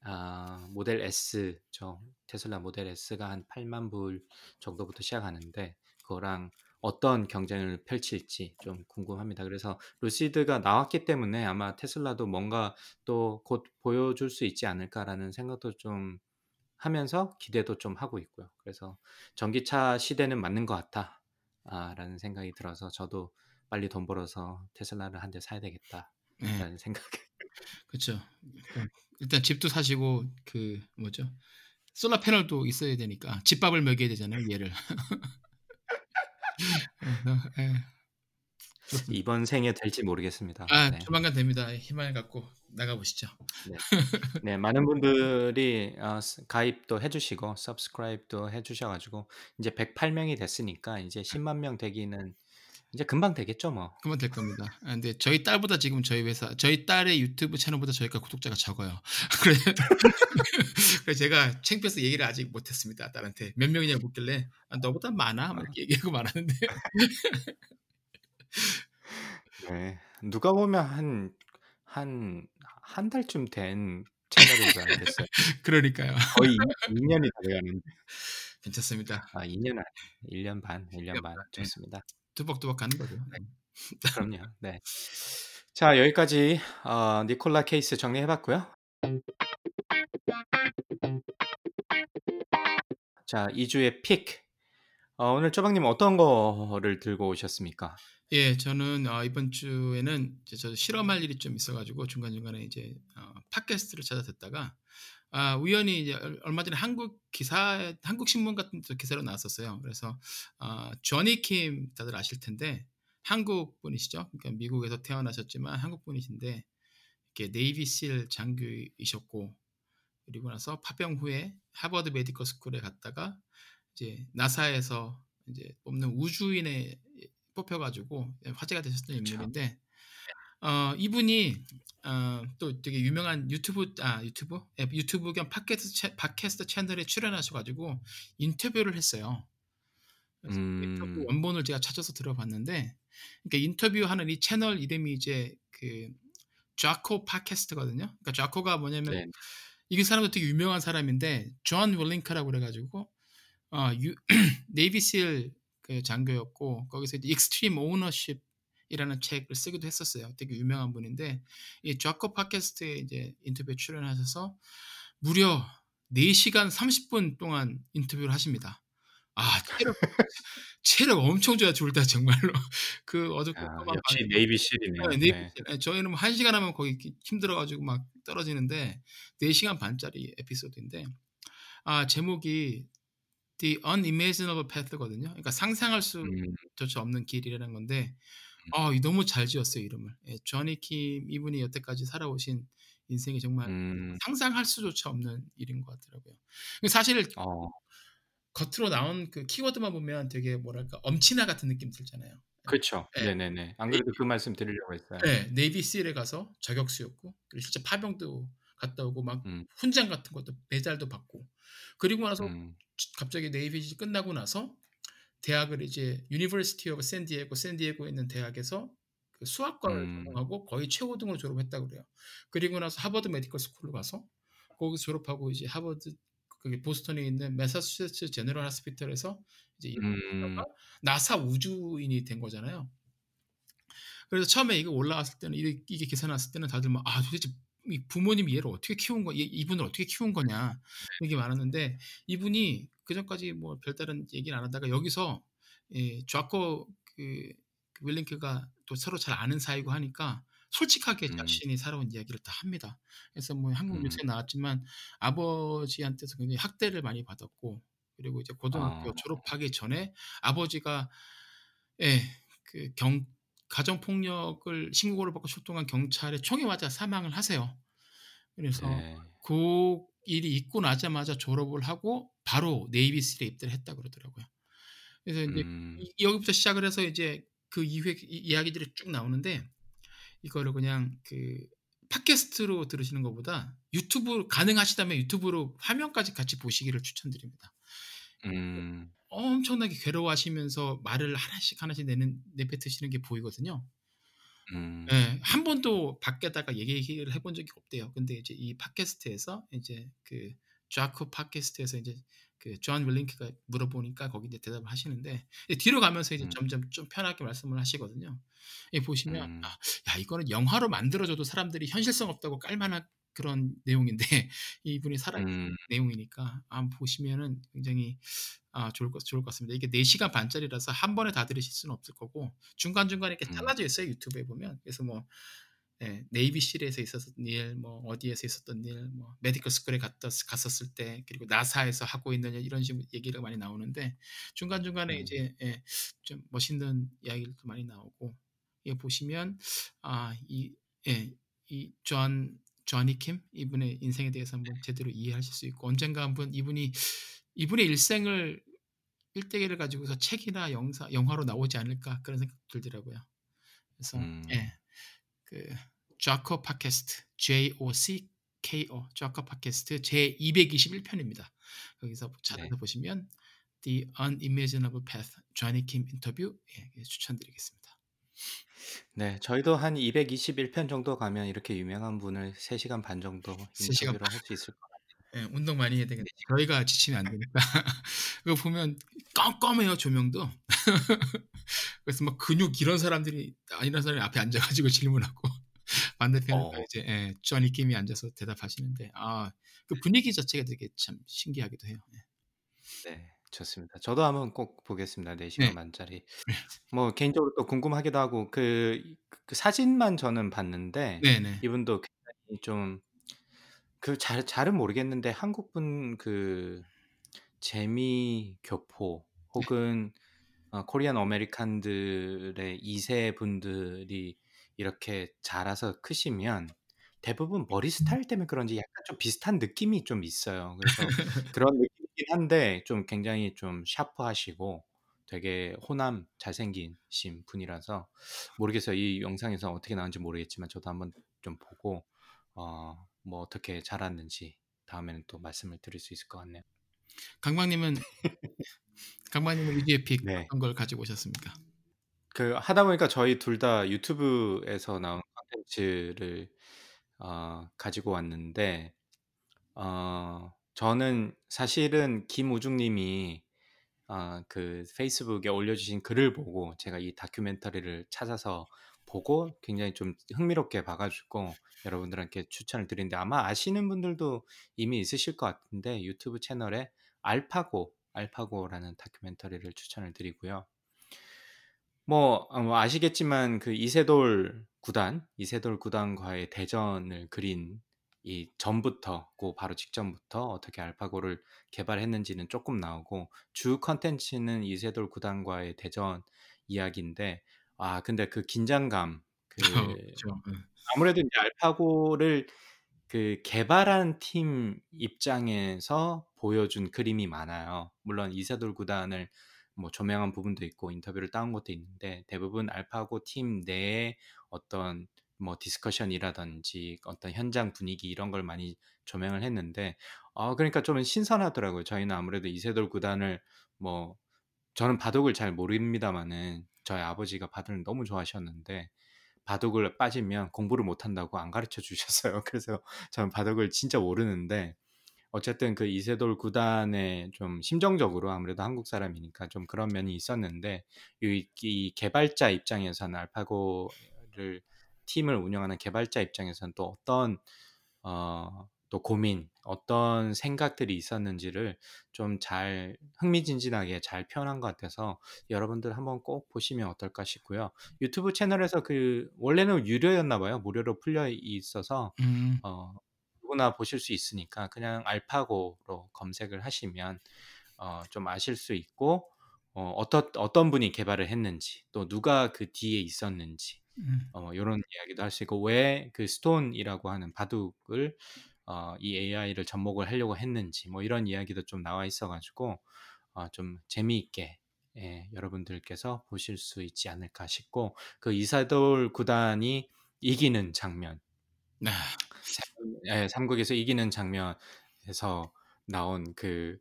아, 모델 S 저 테슬라 모델 S가 한 8만 불 정도부터 시작하는데 그거랑 어떤 경쟁을 펼칠지 좀 궁금합니다. 그래서 루시드가 나왔기 때문에 아마 테슬라도 뭔가 또 곧 보여줄 수 있지 않을까라는 생각도 좀 하면서 기대도 좀 하고 있고요. 그래서 전기차 시대는 맞는 것 같다. 아, 라는 생각이 들어서 저도 빨리 돈 벌어서 테슬라를 한 대 사야 되겠다 라는 네, 생각. 그렇죠. 일단 집도 사시고 그 뭐죠? 솔라 패널도 있어야 되니까 집밥을 먹여야 되잖아요. 얘를. [LAUGHS] 예, 예. 이번 생에 될지 모르겠습니다. 아 네. 조만간 됩니다. 희망을 갖고 나가 보시죠. [LAUGHS] 네, 많은 분들이 어, 스- 가입도 해주시고 서브스크라이브도 해주셔가지고 이제 108명이 됐으니까 이제 10만 명 되기는 이제 금방 되겠죠 뭐. 그만 될 겁니다. 아, 근데 저희 딸보다 지금 저희 회사, 저희 딸의 유튜브 채널보다 저희가 구독자가 적어요. [LAUGHS] 그래서 그래서 제가 창피해서 얘기를 아직 못했습니다. 딸한테 몇 명이냐고 묻길래 아, 너보다 많아 막 이렇게 얘기하고 말하는데 [LAUGHS] 네. 누가 보면 한 한 한 달쯤 된 채널인 줄 알겠어요. 그러니까요. 거의 2 년이 다 돼가는데. 괜찮습니다. 아 2년 아니에요. 1년 반, 1년 반. 네. 좋습니다. 뚜벅뚜벅 가는 거죠. 네. 음. [LAUGHS] 그럼요. 네. 자 여기까지 어 니콜라 케이스 정리해 봤고요. 자 2 주의 픽. 어 오늘 쪼박님 어떤 거를 들고 오셨습니까? 예. 저는 어 이번 주에는 저 실험할 일이 좀 있어 가지고 중간 중간에 이제 어 팟캐스트를 찾아 듣다가 아 우연히 이제 얼 얼마 전에 한국 기사에 한국 신문 같은 데서 기사로 나왔었어요. 그래서 아 조니 킴 다들 아실 텐데 한국 분이시죠. 그러니까 미국에서 태어나셨지만 한국 분이신데 이렇게 Navy SEAL 장교이셨고 그리고 나서 파병 후에 하버드 Medical School에 갔다가 이제 나사에서 이제 뽑는 우주인에 뽑혀 가지고 예 화제가 되셨던 그쵸. 인물인데 어 이분이 어 또 되게 유명한 유튜브 아 유튜브? 예 유튜브 겸 팟캐스트 채 팟캐스트 채널에 출연하셔 가지고 인터뷰를 했어요. 그래서 그 인터뷰 음. 원본을 제가 찾아서 들어봤는데 그러니까 인터뷰하는 이 채널 이름이 이제 그 자코 팟캐스트거든요. 그러니까 자코가 뭐냐면 네. 이 사람도 되게 유명한 사람인데 존 윌링크라고 그래 가지고 어유 [CLEARS THROAT] Navy SEAL 그 장교였고 거기서 이제 Extreme Ownership 이라는 책을 쓰기도 했었어요. 되게 유명한 분인데 이 자코 팟캐스트에 이제 인터뷰에 출연하셔서 무려 4 시간 30분 동안 인터뷰를 하십니다. 아 체력 [LAUGHS] 체력 엄청 좋아 둘 다 정말로. [LAUGHS] 그 어둡고 아 역시 밤에 Navy SEAL이네요. 네 네이비 네. SEAL. 예 저희는 뭐 1 시간 하면 거의 이렇게 힘들어 가지고 막 떨어지는데 4 시간 반짜리 에피소드인데 아 제목이 The Unimaginable Path거든요. 그러니까 상상할 음. 수조차 없는 길이라는 건데 음. 아이 너무 잘 지었어요 이름을. 예 조니 킴 이분이 여태까지 살아오신 인생이 정말 음. 상상할 수조차 없는 일인 것 같더라고요. 그 사실 어. 겉으로 나온 그 키워드만 보면 되게 뭐랄까 엄친아 같은 느낌 들잖아요. 그쵸. 예. 네네네. 안 그래도 그 말씀 드리려고 했어요. 예. 네이비 실에 가서 저격수였고 그리고 실제 파병도 갔다 오고 막 음. 훈장 같은 것도 메달도 받고 그리고 나서 음. 갑자기 Navy SEAL 끝나고 나서 대학을 이제 University of San Diego 샌디에고에 있는 대학에서 그 수학과를 음. 전공하고 거의 최고등으로 졸업했다고 그래요. 그리고 나서 하버드 Medical School로 가서 거기서 졸업하고 이제 하버드 그게 보스턴에 있는 매사추세츠 General Hospital에서 이제 일을 음. 나사 우주인이 된 거잖아요. 그래서 처음에 이거 올라왔을 때는 이게 이게 났을 때는 다들 막 '아 도대체 이 부모님이 얘를 어떻게 키운 거이 이분을 어떻게 키운 거냐.' 얘기 많았는데 이분이 그 전까지 뭐 별다른 얘기를 안 하다가 여기서 예 좌코 그그 윌링크가 또 서로 잘 아는 사이고 하니까 솔직하게 음. 자신이 살아온 이야기를 다 합니다. 그래서 뭐 한국 음. 뉴스에 나왔지만 아버지한테서 굉장히 학대를 많이 받았고 그리고 이제 고등학교 어. 졸업하기 전에 아버지가 예 그 경 가정 폭력을 신고를 받고 출동한 경찰에 총에 맞아 사망을 하세요. 그래서 네. 그 일이 있고 나자마자 졸업을 하고 바로 네이비 실에 입대를 했다 그러더라고요. 그래서 인제 음. 이 여기부터 시작을 해서 이제 그 이후에 이 이야기들이 쭉 나오는데 이거를 그냥 그 팟캐스트로 들으시는 것보다 유튜브 가능하시다면 유튜브로 화면까지 같이 보시기를 추천드립니다. 음. 엄청나게 괴로워하시면서 말을 하나씩 하나씩 내는 내뱉으시는 게 보이거든요. 음. 예. 한 번도 밖에다가 얘기를 해본 적이 없대요. 근데 이제 이 팟캐스트에서 이제 그 좌코 팟캐스트에서 이제 그존 윌링크가 물어보니까 거기 이제 대답을 하시는데 이 뒤로 가면서 이제 음. 점점 좀 편하게 말씀을 하시거든요. 이 보시면 음. 아 야 이거는 영화로 만들어 줘도 사람들이 현실성 없다고 깔 만한 그런 내용인데 [LAUGHS] 이분이 살아있는 음. 내용이니까 한번 보시면은 굉장히 아 좋을 것 좋을 것 같습니다. 이게 4 시간 반짜리라서 한 번에 다 들으실 수는 없을 거고 중간 중간에 이렇게 음. 잘라져 있어요, 유튜브에 보면. 그래서 뭐예 Navy SEAL에서 있었던 일, 뭐 어디에서 있었던 일, 뭐 Medical School에 갔다 갔었을 때 그리고 나사에서 하고 있는 일 이런 식으로 얘기가 많이 나오는데 중간 중간에 음. 이제 예 좀 멋있는 이야기들도 많이 나오고 이거 보시면 아이예이존 조니 킴 이분의 인생에 대해서 한번 제대로 이해하실 수 있고 언젠가 한번 이분이 이분의 일생을 일대기를 가지고서 책이나 영사 영화로 나오지 않을까 그런 생각 들더라고요. 그래서 음. 예. 그 좌코 팟캐스트 J O C K O 좌코 팟캐스트 제 221편입니다. 거기서 찾아서 네. 보시면 The Unimaginable Path 조니 킴 인터뷰 예, 추천드리겠습니다. 네, 저희도 한 221 편 정도 가면 이렇게 유명한 분을 3 시간 반 정도 3시간 인터뷰를 할수 있을 것 같아요. 예, 운동 많이 해야 되겠네. 네. 저희가 지치면 안 되니까. [LAUGHS] 그거 보면 껌껌해요 조명도. [LAUGHS] 그래서 막 근육 이런 사람들이 아니란 사람이 앞에 앉아가지고 질문하고 [LAUGHS] 반대편에 어. 이제 예, 전 이킴이 앉아서 대답하시는데 아 그 분위기 자체가 되게 참 신기하기도 해요. 예. 네, 좋습니다. 저도 한번 꼭 보겠습니다. 4 시간 네. 반짜리. [LAUGHS] 뭐 개인적으로 또 궁금하기도 하고 그, 그 사진만 저는 봤는데 네네. 이분도 굉장히 좀 그 잘 잘은 모르겠는데 한국 분 그 재미 교포 혹은 어, 코리안 아메리칸들의 2 세 분들이 이렇게 자라서 크시면 대부분 머리 스타일 때문에 그런지 약간 좀 비슷한 느낌이 좀 있어요. 그래서 [LAUGHS] 그런 느낌 이긴 한데 좀 굉장히 좀 샤프하시고 되게 호남 잘생기신 분이라서 모르겠어요. 이 영상에서 어떻게 나온지 모르겠지만 저도 한번 좀 보고 어, 뭐 어떻게 자랐는지 다음에는 또 말씀을 드릴 수 있을 것 같네요. 강박님은 강박님은 위기의 픽 네. 어떤 걸 가지고 오셨습니까? 그 하다 보니까 저희 둘 다 유튜브에서 나온 콘텐츠를 어, 가지고 왔는데 어, 저는 사실은 김우중 님이 어, 그 페이스북에 올려주신 글을 보고 제가 이 다큐멘터리를 찾아서 보고 굉장히 좀 흥미롭게 봐가지고 여러분들한테 추천을 드리는데 아마 아시는 분들도 이미 있으실 것 같은데 유튜브 채널에 알파고 알파고라는 다큐멘터리를 추천을 드리고요. 뭐, 어, 뭐 아시겠지만 그 이세돌 구단, 이세돌 구단과의 대전을 그린 이 전부터, 그 바로 직전부터 어떻게 알파고를 개발했는지는 조금 나오고 주 컨텐츠는 이세돌 구단과의 대전 이야기인데 아 근데 그 긴장감 [LAUGHS] 그 그렇죠. 예. 아무래도 이제 알파고를 그 개발한 팀 입장에서 보여준 그림이 많아요. 물론 이세돌 구단을 뭐 조명한 부분도 있고 인터뷰를 따온 것도 있는데 대부분 알파고 팀 내에 어떤 뭐 discussion이라든지 어떤 현장 분위기 이런 걸 많이 조명을 했는데 어 그러니까 좀 신선하더라고요. 저희는 아무래도 이세돌 구단을 뭐 저는 바둑을 잘 모릅니다만은 저희 아버지가 바둑을 너무 좋아하셨는데 바둑을 빠지면 공부를 못 한다고 안 가르쳐 주셨어요. [LAUGHS] 그래서 저는 바둑을 진짜 모르는데 어쨌든 그 이세돌 구단의 좀 심정적으로 아무래도 한국 사람이니까 좀 그런 면이 있었는데 이, 이 개발자 입장에서는 알파고를 팀을 운영하는 개발자 입장에서는 또 어떤 어, 또 고민, 어떤 생각들이 있었는지를 좀 잘 흥미진진하게 잘 표현한 것 같아서 여러분들 한번 꼭 보시면 어떨까 싶고요. 유튜브 채널에서 그 원래는 유료였나 봐요. 무료로 풀려 있어서 음. 어, 누구나 보실 수 있으니까 그냥 알파고로 검색을 하시면 어, 좀 아실 수 있고 어, 어떤 어떤 분이 개발을 했는지 또 누가 그 뒤에 있었는지 음. 어, 이런 이야기도 할수 있고 왜 그 스톤이라고 하는 바둑을 어, 이 AI를 접목을 하려고 했는지 뭐 이런 이야기도 좀 나와 있어가지고 어, 좀 재미있게 예, 여러분들께서 보실 수 있지 않을까 싶고 그 이사돌 구단이 이기는 장면. 아, 예, 삼국에서 이기는 장면에서 나온 그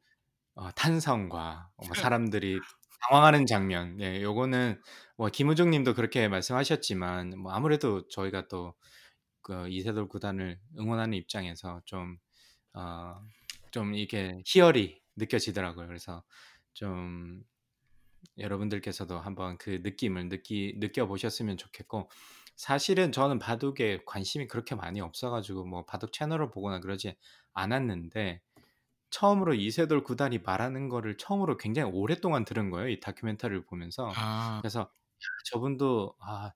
어, 탄성과 뭐 사람들이 당황하는 장면, 예, 요거는 뭐 김우중 님도 그렇게 말씀하셨지만 뭐 아무래도 저희가 또 그 이세돌 구단을 응원하는 입장에서 좀 어, 좀 이게 희열이 느껴지더라고요. 그래서 좀 여러분들께서도 한번 그 느낌을 느끼 느껴 보셨으면 좋겠고 사실은 저는 바둑에 관심이 그렇게 많이 없어가지고 뭐 바둑 채널을 보거나 그러지 않았는데 처음으로 이세돌 구단이 말하는 거를 처음으로 굉장히 오랫동안 들은 거예요. 이 다큐멘터리를 보면서 아, 그래서 야, 저분도 아,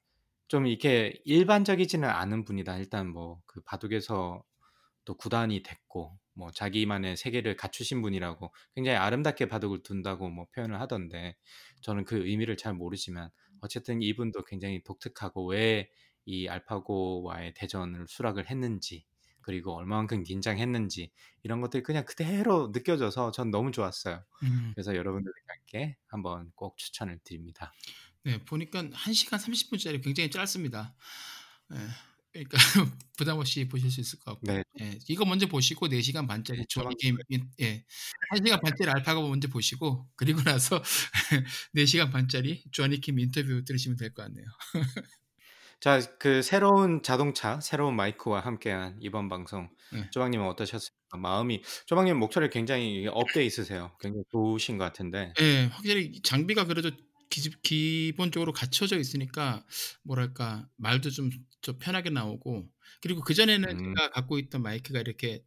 좀 이렇게 일반적이지는 않은 분이다. 일단 뭐 그 바둑에서 또 구단이 됐고 뭐 자기만의 세계를 갖추신 분이라고 굉장히 아름답게 바둑을 둔다고 뭐 표현을 하던데 저는 그 의미를 잘 모르지만 어쨌든 이분도 굉장히 독특하고 왜 이 알파고와의 대전을 수락을 했는지 그리고 얼마만큼 긴장했는지 이런 것들이 그냥 그대로 느껴져서 전 너무 좋았어요. 음. 그래서 여러분들과 함께 한번 꼭 추천을 드립니다. 네, 보니까 1시간 30분짜리 굉장히 짧습니다. 예. 그러니까 [LAUGHS] 부담 없이 보실 수 있을 것 같고. 네. 예. 이거 먼저 보시고 4시간 반짜리 네, 조니 조만간 게임 인 예. 1시간 반짜리 알파고 먼저 보시고 그리고 나서 [LAUGHS] 4시간 반짜리 조니 킴 인터뷰 들으시면 될 것 같네요. [LAUGHS] 자, 그 새로운 자동차, 새로운 마이크와 함께한 이번 방송 네. 조방님은 어떠셨습니까? 마음이 조방님 목소리 굉장히 업돼 있으세요. 굉장히 좋으신 것 같은데. 예. 확실히 장비가 그래도 기 기본적으로 갖춰져 있으니까 뭐랄까 말도 좀 좀 편하게 나오고 그리고 그 전에는 음. 제가 갖고 있던 마이크가 이렇게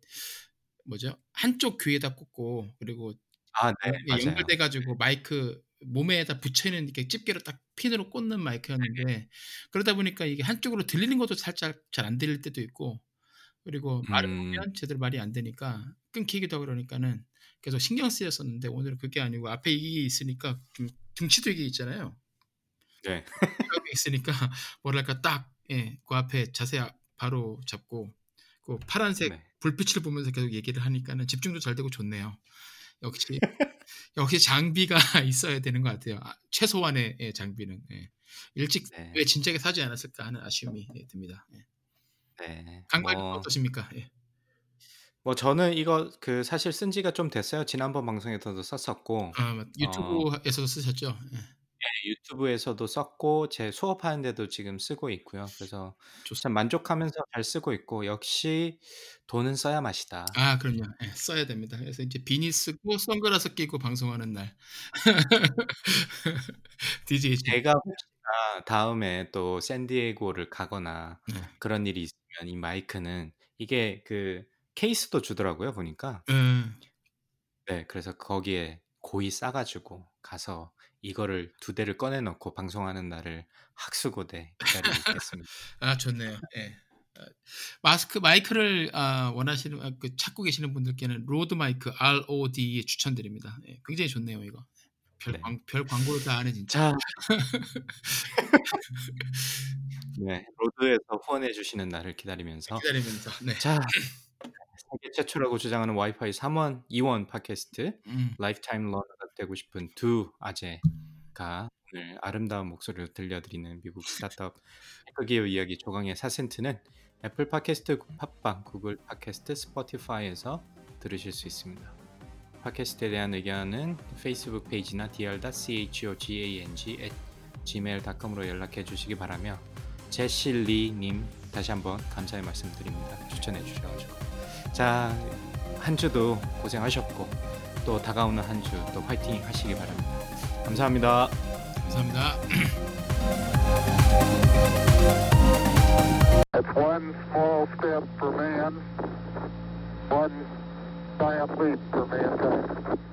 뭐죠? 한쪽 귀에다 꽂고 그리고 아, 네. 연결돼 가지고 마이크 몸에다 붙여 있는 이렇게 집게로 딱 핀으로 꽂는 마이크였는데 그러다 보니까 이게 한쪽으로 들리는 것도 살짝 잘 안 들릴 때도 있고 그리고 말을 음. 하면 제대로 말이 안 되니까 끊기기도 하고 그러니까는 계속 신경 쓰였었는데 오늘은 그게 아니고 앞에 이게 있으니까 좀 등치도 이게 있잖아요. 네. 있으니까 [LAUGHS] 뭐랄까 딱 예. 그 앞에 자세 아 바로 잡고 그 파란색 네. 불빛을 보면서 계속 얘기를 하니까는 집중도 잘 되고 좋네요. 역시 역시 장비가 [LAUGHS] 있어야 되는 것 같아요. 아 최소한의 예 장비는. 예. 일찍 네. 왜 진작에 사지 않았을까 하는 아쉬움이 예 듭니다. 예. 네. 강박님 뭐 어떠십니까? 예. 뭐 저는 이거 그 사실 쓴 지가 좀 됐어요. 지난번 방송에서도 썼었고. 아맞어 유튜브에서도 쓰셨죠? 유튜브에서도 썼고 제 수업하는 데도 지금 쓰고 있고요. 그래서 좋습 참 만족하면서 잘 쓰고 있고 역시 '돈은 써야 맛이다.' 아 그럼요. 예. 써야 됩니다. 그래서 이제 비니 쓰고 선글라스 끼고 방송하는 날. [LAUGHS] DJ 진 제가 혹시나 다음에 또 샌디에고를 가거나 네. 그런 일이 있으면 이 마이크는 이게 그 케이스도 주더라고요, 보니까. 예. 네. 그래서 거기에 고이 싸 가지고 가서 이거를 2 대를 꺼내 놓고 방송하는 날을 학수고대 기다리고 있겠습니다. [LAUGHS] 아 좋네요. 예. 어 마스크 마이크를 아 원하시는 아그 찾고 계시는 분들께는 로드 마이크 RODE 추천드립니다. 예. 굉장히 좋네요, 이거. 별 네. 광 별 광고를 다 하네 진짜. 자. [LAUGHS] 네. 로드에서 후원해 주시는 날을 기다리면서 기다리면서 네. 자. 세계 최초라고 주장하는 와이파이 3원, 2원 팟캐스트 음. lifetime learner가 되고 싶은 두 아재가 오늘 아름다운 목소리로 들려드리는 미국 스타트업 tech기업 이야기 조강의 4센트는 애플 팟캐스트, 팟빵, 구글 팟캐스트, 스포티파이에서 들으실 수 있습니다. 팟캐스트에 대한 의견은 페이스북 페이지나 dr.chogang@gmail.com으로 연락해 주시기 바라며 제실리님 다시 한번 감사의 말씀드립니다. 추천해 주셔 가지고. 자, 한 주도 고생하셨고 또 다가오는 한 주또 화이팅 하시기 바랍니다. 감사합니다. 감사합니다. That's one small step for man, one giant leap for mankind.